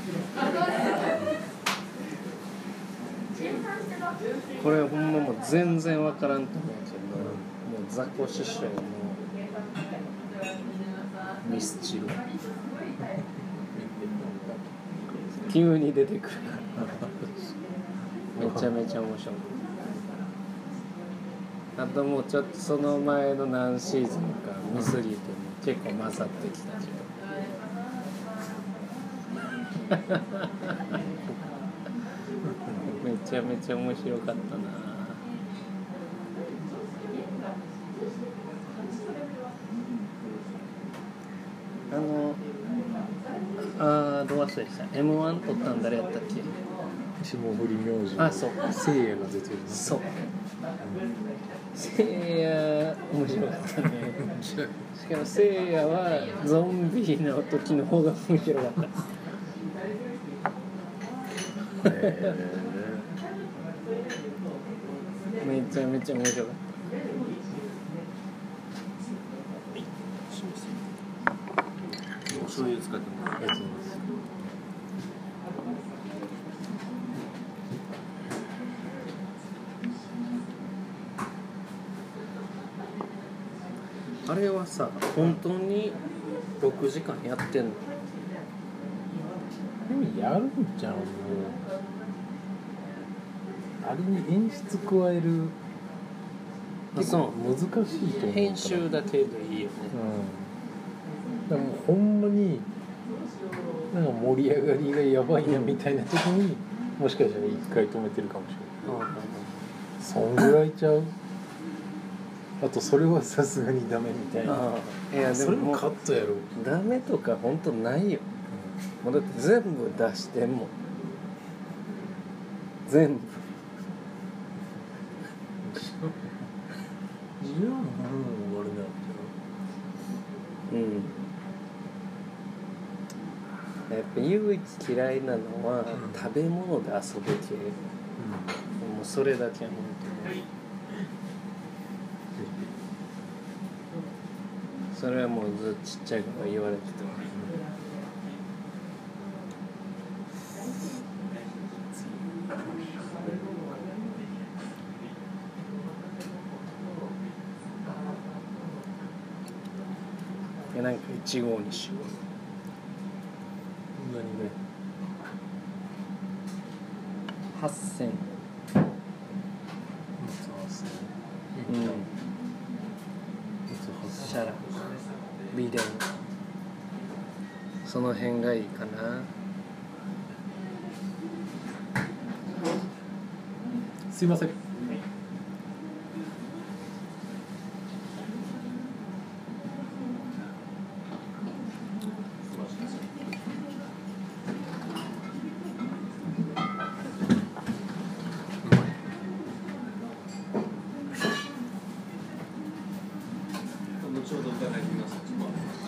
これほんまもう全然わからんと思うけど、もうザコ師匠のミスチル急に出てくる。めちゃめちゃ面白いあともうちょっとその前の何シーズンかミスリーでも結構勝ってきたけどめちゃめちゃ面白かったな。あのあーどう忘れした m 1取ったん誰やったっけ？霜降り明星あそう。せいやが出てるな。そう。せいや面白かったね。しかもせいやはゾンビの時の方が面白かった。めちゃめちゃ面白かっお醤油使ってもらありがとうございますあれはさ本当に6時間やってんの？でもやるんじゃんもう。あれに演出加えるあそう。難しいと思う編集だけでいいよね。うん。でもほんまになんか盛り上がりがやばいなみたいな時にもしかしたら一回止めてるかもしれない。そんぐらいちゃう？あとそれはさすがにダメみたいな。ああ。いやでそれももカットやろ。ダメとか本当ないよ。もうだって全部出してんも。ん全部。じゃあもう終わりなんうん。やっぱ唯一嫌いなのは、ん。食べ物で遊ぶ系。もうそれだけは本当にそれはもうずっとちっちゃい頃言われてたいやなんか一号にしよう何ね8000うんうんシャラビデオその辺がいいかなすいません。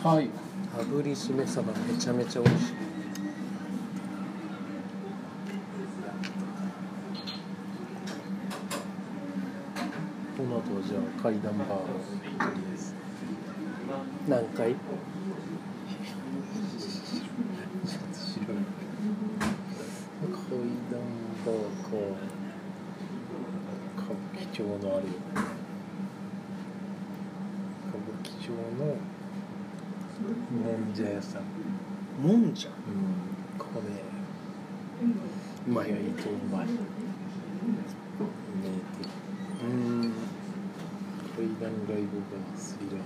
はい。炙りしめ鯖めちゃめちゃ美味しいこの階段バー何回ちょっと白い階段バーか歌舞伎町のあれ。よ歌舞伎町のもんじゃ屋さん。もんじゃ？うん。これうまい意外とうまいスリラ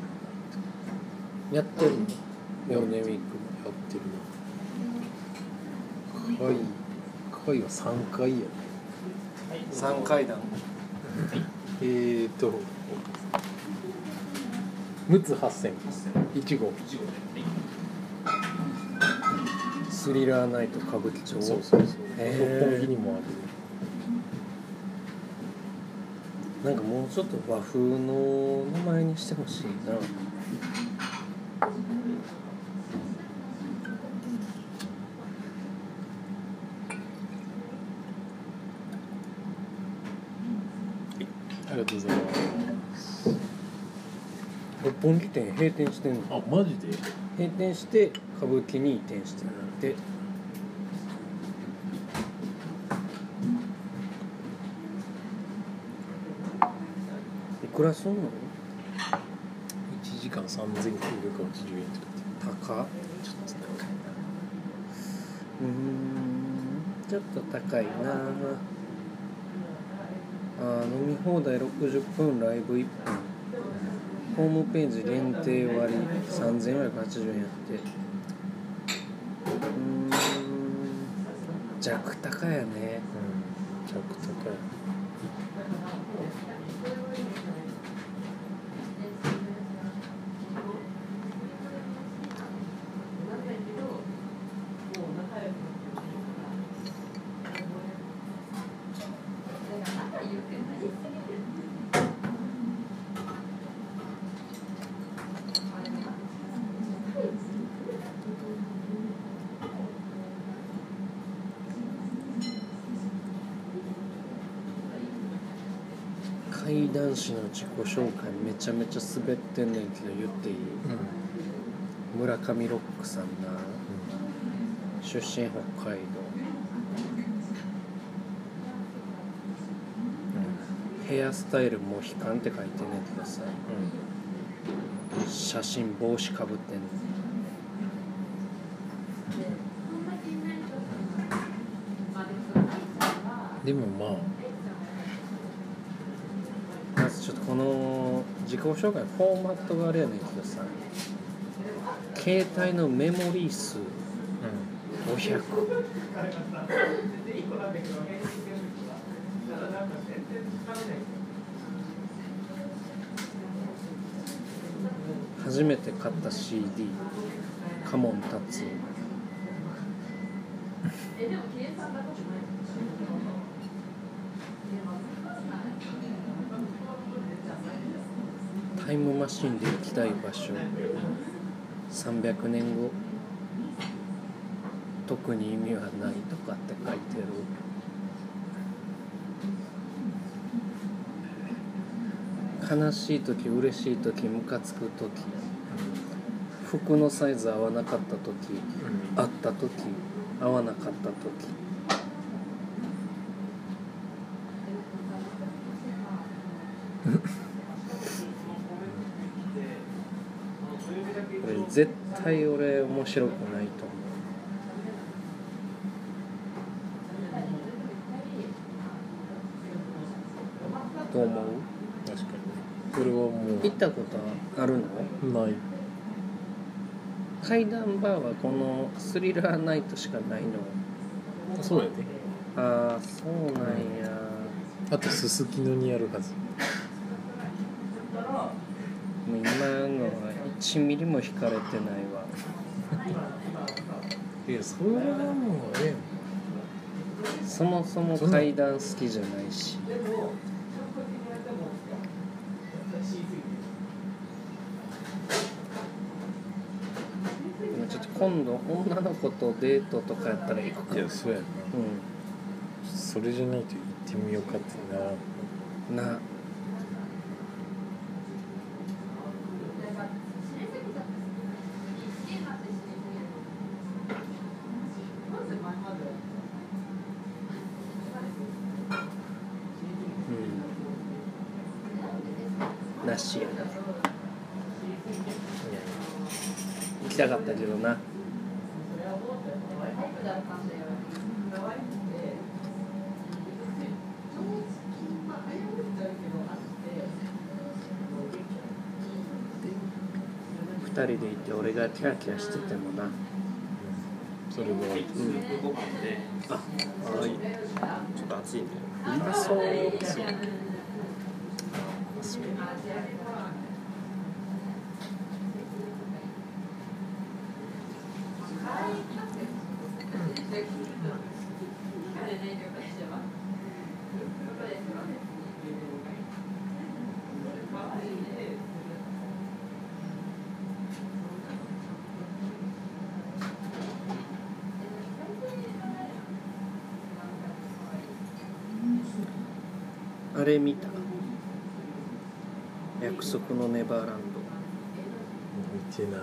ーやってるのやヨネミックやってるな回回は3回やね。3階段。えーと陸奥8000 1号。スリラーナイト歌舞伎町。そうそうそう。六本木にもあるなんかもうちょっと和風の名前にしてほしいな。ありがとうございます。六本木店閉店してんの？あマジで？閉店して歌舞伎に移転してるっていくらすんの？1時間3980円って書いて高っちょっと高い。なうーん。ちょっと高いな。あー飲み放題60分ライブ1分ホームページ限定割3480円やって。うーん。弱高やね。うん。着高い怪談師の自己紹介めちゃめちゃ滑ってんねんけど言っていい？うん。村上ロックさんな出身北海道。ヘアスタイルも悲観って書いてんねんけどさ。写真帽子かぶってんのでもまあまずちょっとこの自己紹介のフォーマットがあれやねんけどさ携帯のメモリー数500初めて買った CD カモン達タイムマシンで行きたい場所。300年後。特に意味はないとかって書いてる。悲しい時嬉しい時ムカつく時。服のサイズ合わなかった時。合った時。合わなかった時これ絶対俺面白くないと思う。どう思う？確かに。それはも行ったことあるの？うない。階段バーはこのスリラーナイトしかないの。そうやでああそうなんや。あとすすきのにあるはずもう今のは1ミリも引かれてないわ。いやそれはもうあれやん。そもそも階段好きじゃないし。ちょっと今度女の子とデートとかやったら行くか。いやそうやな。うそれじゃないと行ってみようかってなんなし。やな行きたかったけどな。二人で行って俺がキャーキャーしててもな。それはご飯で。あはい。ちょっと暑いんでうまそうあれ見た。約束のネバーランド。てない。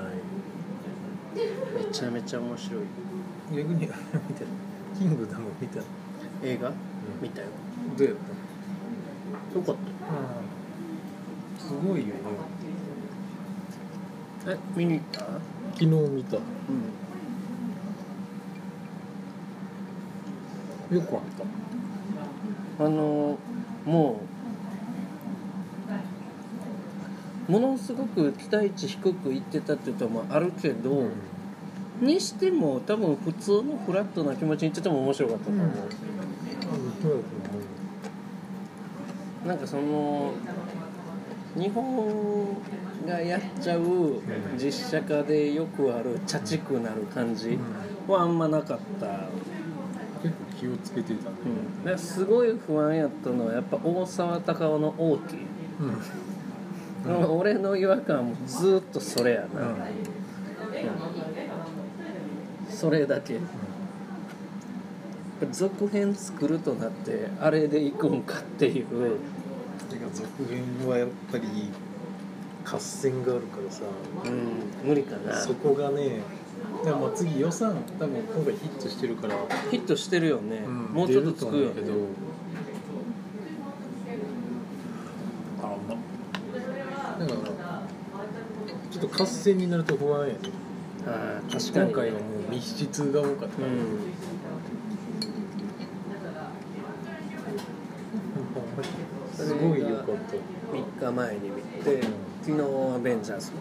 めちゃめちゃ面白い。逆に見たキングダム見た映画、ん。見たよ。どうやった？よかった。すごいよね。え見に行った？昨日見た。よくあった。あのもうものすごく期待値低くいってたっていうのもあるけど、にしても多分普通のフラットな気持ちに言ってても面白かったと思う、そうだと思なんかその日本がやっちゃう実写化でよくあるチャチくなる感じはあんまなかった、う結構気をつけてたね。うん、すごい不安やったのはやっぱ大沢たかおの王毅、俺の違和感もずっとそれやな、うん。それだけ。続編作るとなってあれでいくんかっていう。てか続編はやっぱり合戦があるからさうん無理かな。そこがねでもまあ次予算多分今回ヒットしてるから、ヒットしてるよね、もうちょっとつくよね。出ると思うけどあまあだからちょっと合戦になると不安やね。あー確かに。今回はもう密室が多かった。うん。すごい良かっ3日前に見て昨日アベンジャーズ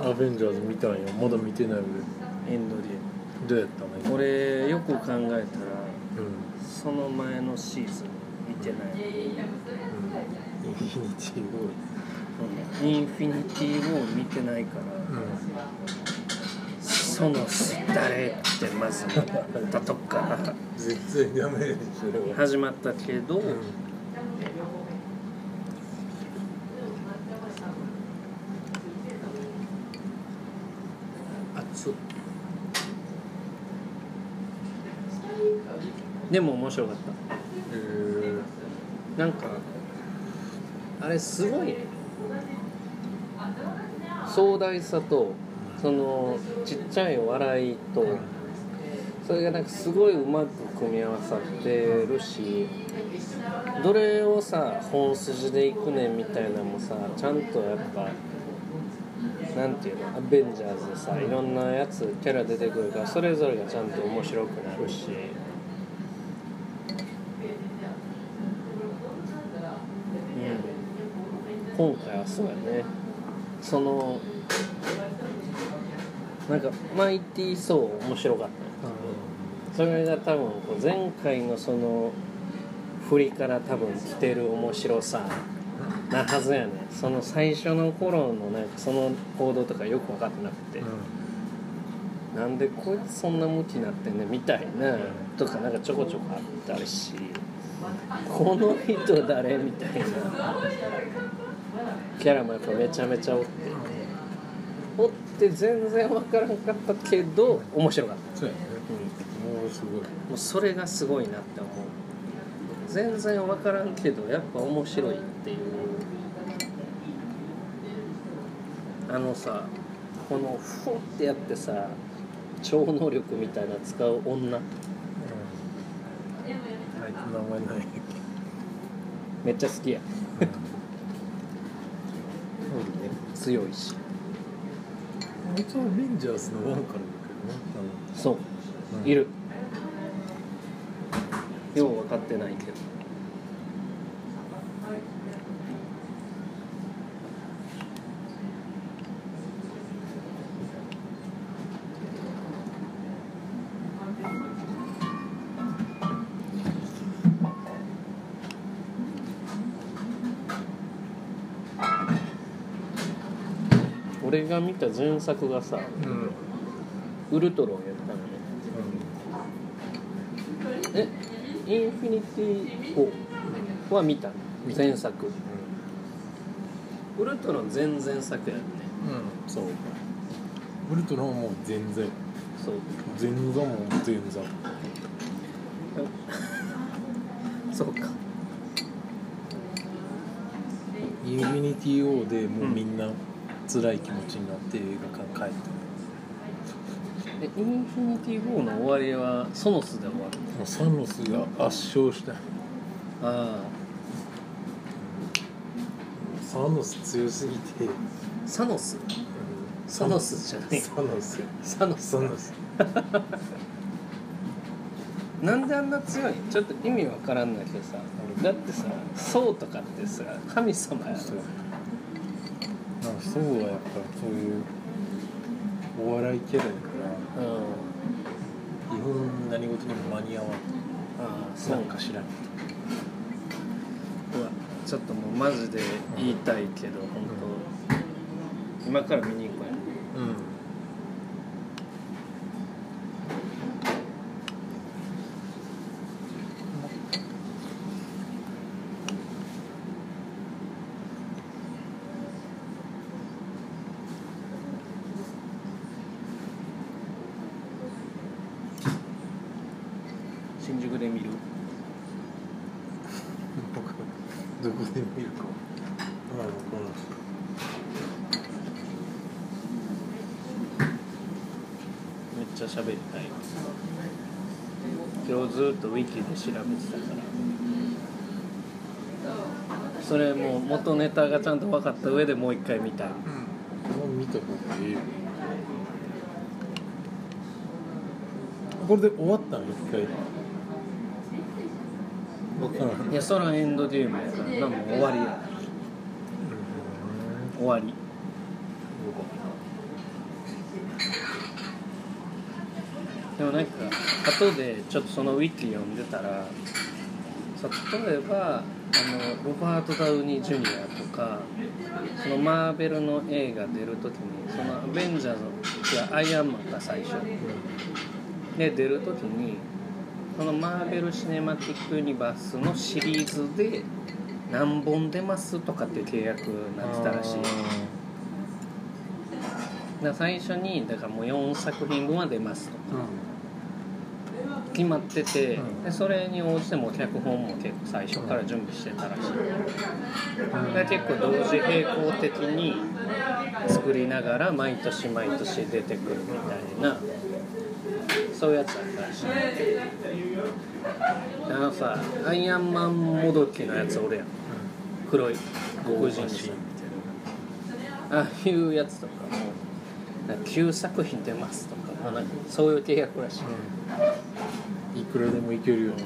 た。アベンジャーズ見たんよまだ見てない俺エンドゲーどうやったの？ム俺よく考えたらうん。その前のシーズン見てない。インフィニティウォーインフィニティ・ウォー見てないからルその誰ってまず言ったとこから絶対ダメで始まったけど、うんでも面白かった。えなんかあれすごい壮大さとそのちっちゃい笑いとそれがなんかすごいうまく組み合わさってるしどれをさ本筋でいくねんみたいなのもさちゃんとやっぱなんていうのアベンジャーズでさいろんなやつキャラ出てくるからそれぞれがちゃんと面白くなるし。うん、今回はそうやねそのなんかマイティー・ソー面白かった。よそれが多分こう前回のその振りから多分来てる面白さなはずやねその最初の頃のなんかその行動とかよく分かってなくて、なんでこいつそんな向きになってんねんみたいなとかなんかちょこちょこあったしこの人誰？みたいなキャラもやっぱめちゃめちゃおっておって全然分からんかったけど面白かった、そうやねうんもうすごい。もうそれがすごいなって思う。全然分からんけどやっぱ面白いっていう。あのさこのフォってやってさ超能力みたいな使う女。あいつ名前ない。めっちゃ好きや強いし。あいつはレンジャーズのワンからだけどね。そう、うんいる。よう分かってないけどが見た前作がさうん。うんウルトロンやったのね。えインフィニティをは見た前作。ウルトロン前々作やねうん。そう。ウルトラはもう全然。そう。前座も前座。そうか。インフィニティ・ウォーでもうみんな辛い気持ちになって映画館帰って。えインフィニティ・ウォーの終わりはサノスで終わるサノスが圧勝した。あサノス強すぎて。あサノス？サノスじゃない。サノス。サノス。サノス。なんであんな強い？ちょっと意味わからんないけどさ。だってさソウとかってさ神様やろそうなんかそうはやっぱそういうお笑いキャラやからうん。日本何事にも間に合わん。ああそう。なんか知らん。うわちょっともうマジで言いたいけど、本当。今から見に行こうやうん新宿で見るどこで見るかまあこのめっちゃ喋りたい今日ずっとウィキで調べてたからそれもう元ネタがちゃんと分かった上でもう一回見たい。もう見た方がいいよこれで終わったの一回。いやそらエンドゲームやからなもう終わりや。終わりでもなんか後でちょっとそのウィキ読んでたらさ例えばあのロバート・ダウニー・ジュニアとかそのマーベルの映画出る時にそのアベンジャーズいやアイアンマンが最初で出る時にそのマーベル・シネマティック・ユニバースのシリーズで何本出ますとかっていう契約になってたらしい。だ最初にだからもう4作品分は出ますと決まってて、うん。でそれに応じてもう脚本も結構最初から準備してたらしい、で結構同時並行的に作りながら毎年毎年出てくるみたいなそういうやつだったらしい。あのさアイアンマンもどきのやつおるやん。黒い黒人のさああいうやつとかもなんか9作品出ますとか、まあ、なんかそういう契約らしい、いくらでもいけるよね。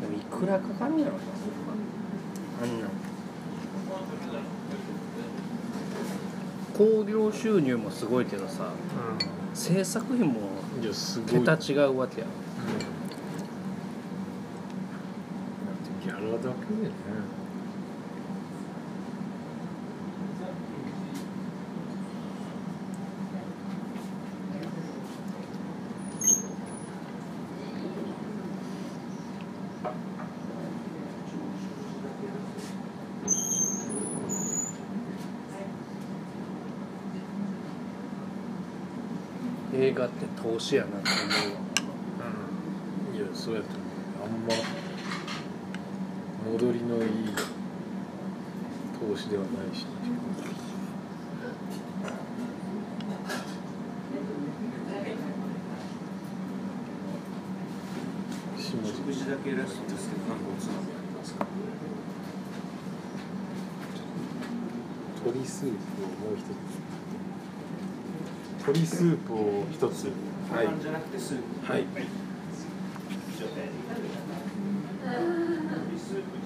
でもいくらかかんやろな。あんな。ん興行収入もすごいけどさ制作費も桁違うわけやギャラだけでね映画って投資やなって思うわ。うん。いやそうやと思うあんま戻りのいい投資ではないし。だけらしいですけど、何個つまみありますか。鶏スープをもう一つ。鶏スープを一つ。はい。じゃなくてスープ。はい。スープ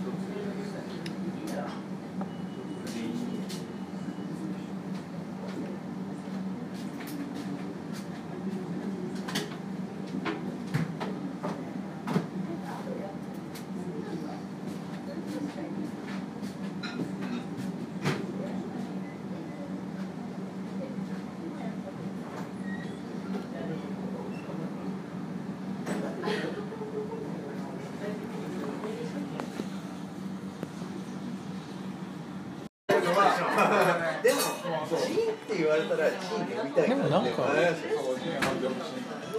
でも、チンって言われたらチンって呼びたいでもなんか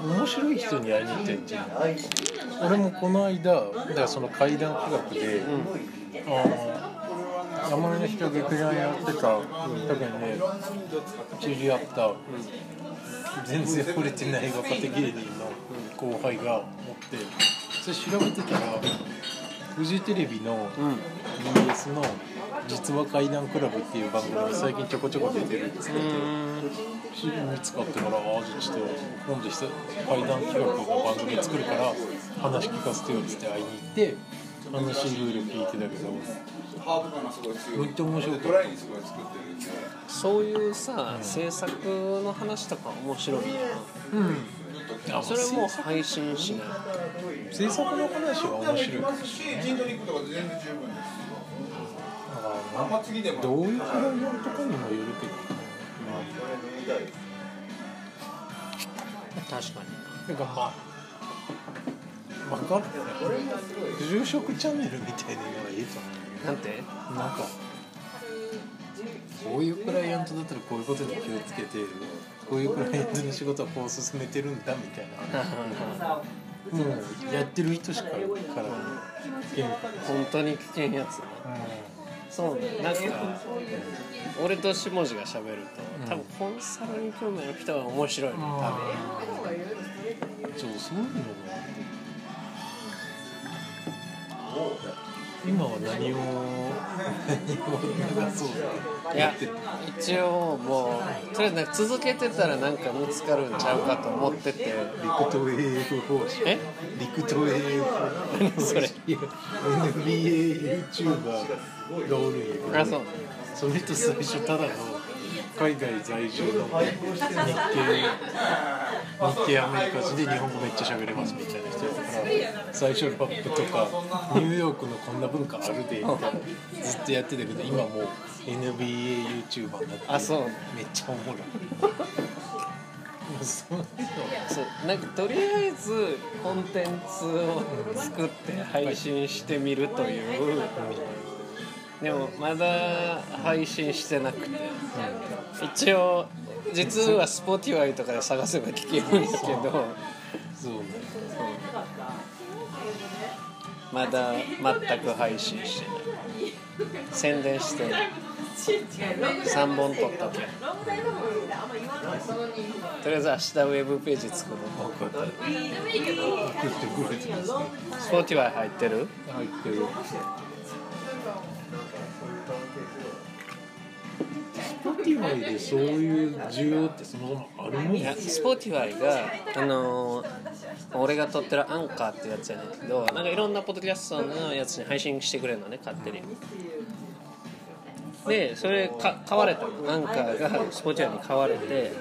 面白い人に会いに行ってんじゃん。俺もこの間だからその怪談企画で、あの山根の人劇団やってた時にね知り合った全然惚れてない若手芸人の後輩がおってそれ調べてたらフジテレビの BS の「実話怪談クラブ」っていう番組に最近ちょこちょこ出てるっつってて。知り見つかってから、ああ、ちょっと、今度怪談企画の番組作るから、話聞かせてよっつって会いに行って、話いろいろ聞いてたけど、ハード感がすごい強いめっちゃ面白い作ってるんでそういうさ、制作の話とか面白いなうん。あそれもう配信しない制作の話は面白いかもししれない。どういうクライアントかにもよるけど、確かに。なんかまあ、わかる住職チャンネルみたいなのがいいと思う。なんて？なんかこういうクライアントだったらこういうことに気をつけてこういうクライアントの仕事はこう進めてるんだみたいな。もうやってる人しかから本当に危険やつそうね。なんか俺と下地が喋ると多分コンサルに興味ある人は面白いね。多分。そうそういうのが今は何を？何を流そういや一応もうとりあえずなんか続けてたらなんか見つかるんちゃうかと思ってて。陸東 AF 方式。え？陸東 AF 何それ？いや NBAYouTuber がおるんやけど。あそう。その人最初ただの海外在住の日系日系アメリカ人で日本語めっちゃ喋れますみたいな人。やったから最初ラップとかニューヨークのこんな文化あるでみたいなずっとやってたけど今もう NBAYouTuber になってあそう。めっちゃおもろい。そう。なんかとりあえずコンテンツを作って配信してみるという。でもまだ配信してなくて。一応実は Spotify とかで探せば聞けるんですけど。そうねまだ全く配信してない。宣伝してない。3本撮ったけとりあえず明日ウェブページ作ろう。送ってくれてますね。Spotify 入ってる？入ってる Spotify でそういう需要ってそもそもあるもんいや Spotify があのー俺が撮ってるアンカーってやつやねんけどなんかいろんなポッドキャストのやつに配信してくれるのね勝手に。でそれか買われた。のアンカーが Spotify に買われて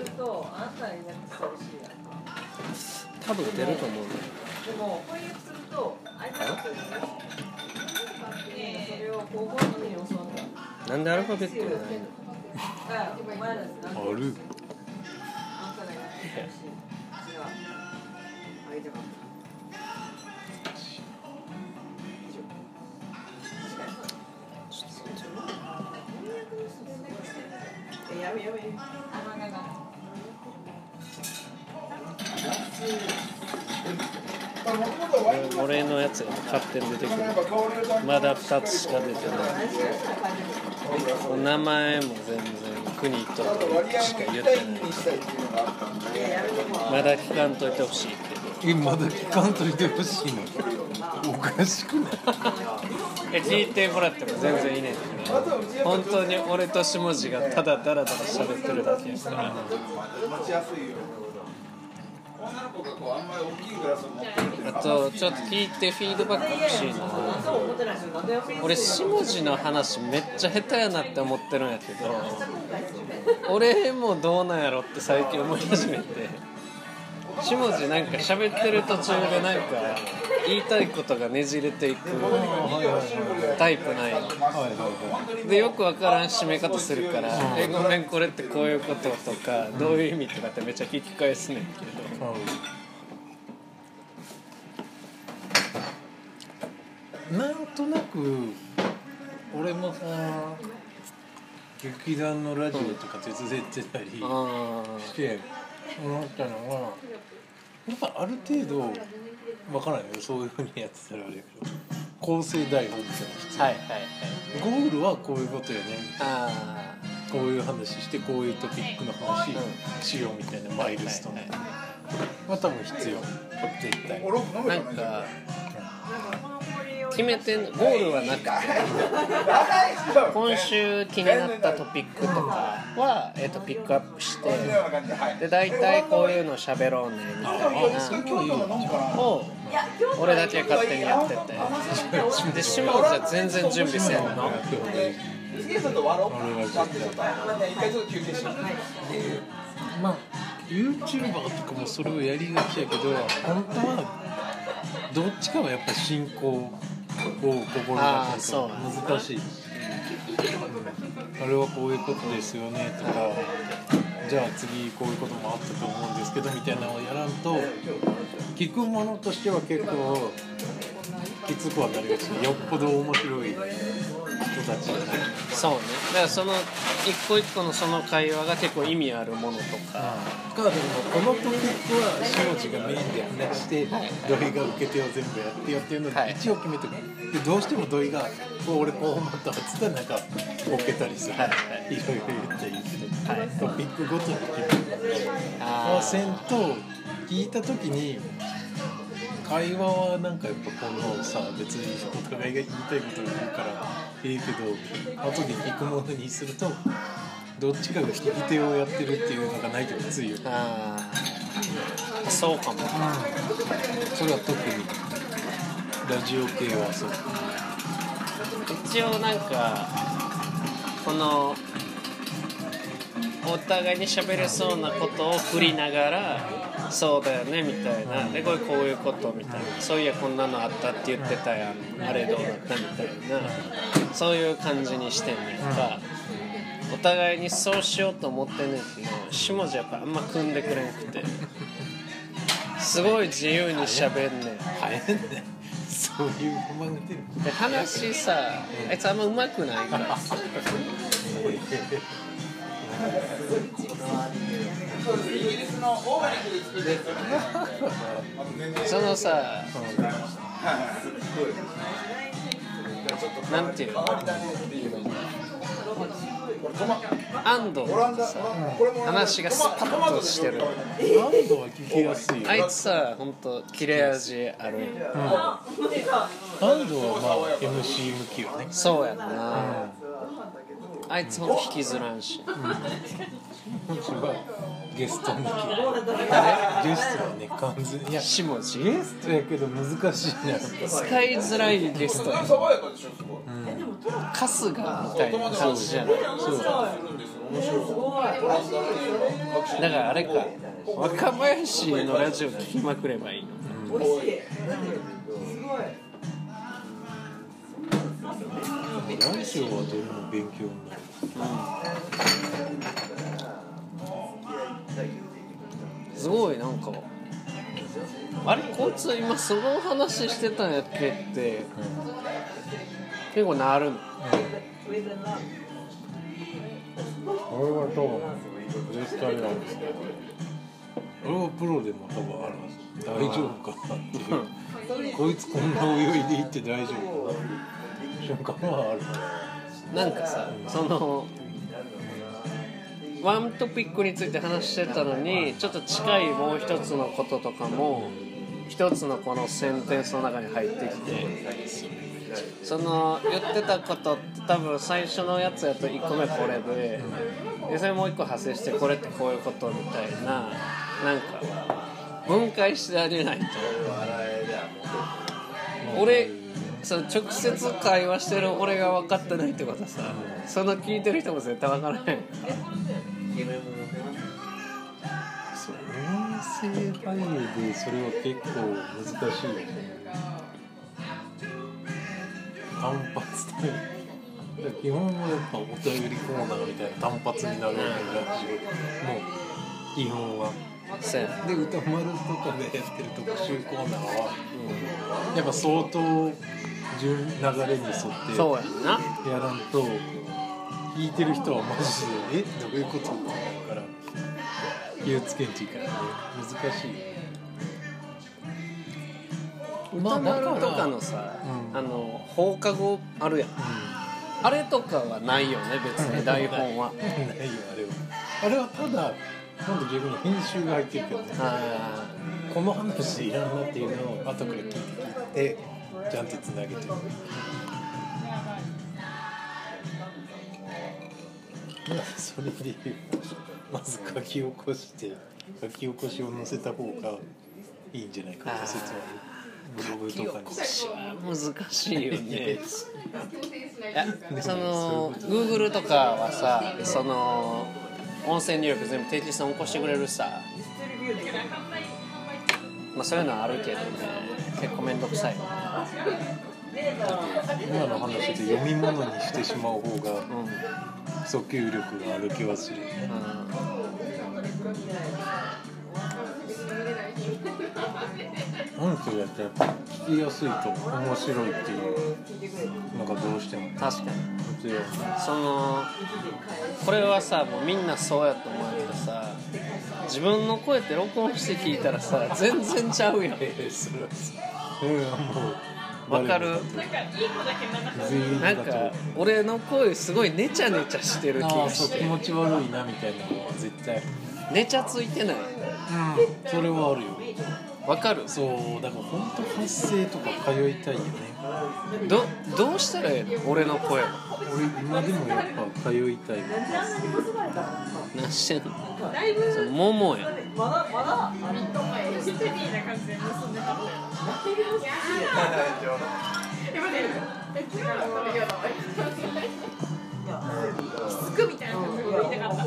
多分出ると思う。んだよなんでアルファベットがないの？ある俺のやつが勝手に出てくる。まだ2つしか出てない。名前も全然国とかしか言ってない。まだ聞かんといてほしいけど。えまだ聞かんといてほしいのおかしくないえ聞いてもらっても全然いいねんけど本当に俺と下地がただダラダラ喋ってるだけ。やから持ちやすいよ女の子がこうあん。まり大きいグラスを持ってるあとちょっと聞いてフィードバック欲しいな。俺下地の話めっちゃ下手やなって思ってるんやけど俺もどうなんやろって最近思い始めて。下地なんか喋ってる途中でなんか言いたいことがねじれていくタイプない。はいはいはでよくわからん締め方するから「えごめんこれってこういうこと」とか「どういう意味?」とかってめっちゃ聞き返すねんけど。なんとなく俺もさ劇団のラジオとか手伝ってたりあして思ったのがやっぱある程度わからないよ。そういうふうにやってたらあれやけど。構成台本みたいなの必要。はいはいはいゴールはこういうことよね。あこういう話してこういうトピックの話しようみたいなマイルストーンはいは多分必要。絶対。なんか決めてんゴールはなくて 今週気になったトピックとかは、えっとピックアップしてで大体こういうの喋ろうねみたいな。を俺だけ勝手にやってて。で下内は全然準備せんの。次ちょっと割ろうかってちょっと一回ちょっと休憩しようまあ YouTuber とかもそれをやりがちやけど本当はどっちかはやっぱ信仰を心がけて難しい、うんあれはこういうことですよねとかじゃあ次こういうこともあったと思うんですけどみたいなのをやらんと聞くものとしては結構きつくはなりがち。よっぽど面白い。人たち。そうね。だからその一個一個のその会話が結構意味あるものとか。かでもこのトピックは下地がメインで話して土井が受け手を全部やってよっていうのはい。で一応決めてくる。でどうしても土井が「こう俺こう思ったわ」っつったらなんかボケたりする、はい。はいいろいろ言ったりして、はい。トピックごとに決める。あせんと聞いた時に会話はなんかやっぱこのさ別にお互いが言いたいことを言うからいいけど後で聞くものにするとどっちかが聞き手をやってるっていうのがないときついよね。あー。そうかも。それは特にラジオ系はそう。一応なんかこのお互いに喋れそうなことを振りながらそうだよねみたいな。でこれこういうことみたいな。そういやこんなのあったって言ってたやん。あれどうだったみたいな。そういう感じにしてんねんか。お互いにそうしようと思ってんねんけど下地やっぱあんま組んでくれんくて。すごい自由に喋んねん。早いね。そういう不満が出る。で話さあいつあんま上手くないから イギリスのオーガニックで作るやつあと年々そのさなんていうの安藤オランダってさ話がスパッとしてる。安藤は聞きやすい。よあいつさほんと切れ味ある安藤はまあ MC 向きよね。そうやん。なあいつほんと引きずらんし。本州はゲスト向き誰ゲスト。はね完全にいや下地ゲスト。やけど難しいな使いづらいゲスト。爽やかでしょすごい春日みたいな感じじゃないそうだからあれか若林のラジオ聞きまくればいいのラジオはどれも勉強になるすごいなんか。あれこいつ今その話してたんやっけって。結構なるの。俺は多分絶対なんですけど俺はプロでも多分あるんです大丈夫かなっていう。こいつこんな泳いでいって大丈夫かな。っていう瞬間はあるなんかさそのワントピックについて話してたのにちょっと近いもう一つのこととかも一つのこのセンテンスの中に入ってきてその言ってたことって多分最初のやつやと1個目これででそれもう1個派生してこれってこういうことみたいななんか分解してあげないと。俺その直接会話してる俺が分かってないってことさその聞いてる人も絶対分からへん。そう音声反映でそれは結構難しいよね単発で基本はやっぱお便りコーナーみたいな。単発になるようなラジオもう基本はそうやで歌丸とかでやってる特集コーナーはうんやっぱ相当順流れに沿ってやらんと聞いてる人はマジで「え？どういうこと?」ってなるから気をつけんちいからね難しい歌丸とかのさ、うん。あの放課後あるやん。あれとかはないよね別に台本は。ないよあれは。あれはただ今度逆に編集が入ってるけど。ねあこの話いらんなっていうのを後から聞いて聞いてちゃんとつなげて。るそれで言うまず書き起こして書き起こしを載せた方がいいんじゃないかと説はブログとか。に起こしは難しいよね。いやね。その Google とかはさその音声入力全部定期さん起こしてくれるさ。まあそういうのはあるけどね。結構面倒くさい。よね今の話で読み物にしてしまう方が訴求力がある気はする。よね音声やったらやっぱ聞きやすいと面白いっていうのがどうしても確かにそのこれはさもうみん。なそうやと思うけどさ自分の声って録音して聞いたらさ全然ちゃうやん。ええそれはそれはもうわかる。なんか俺の声すごいネチャネチャしてる気あがして。持ち悪いなみたいなのは絶対。ネチャついてない？それはあるよ。わかる。そうだから本当発声とか通いたいよねどどうしたらええの？俺の声。は俺今でもやっぱ通いたいわ。何してんの？そのももや服みたいなのが言いたかった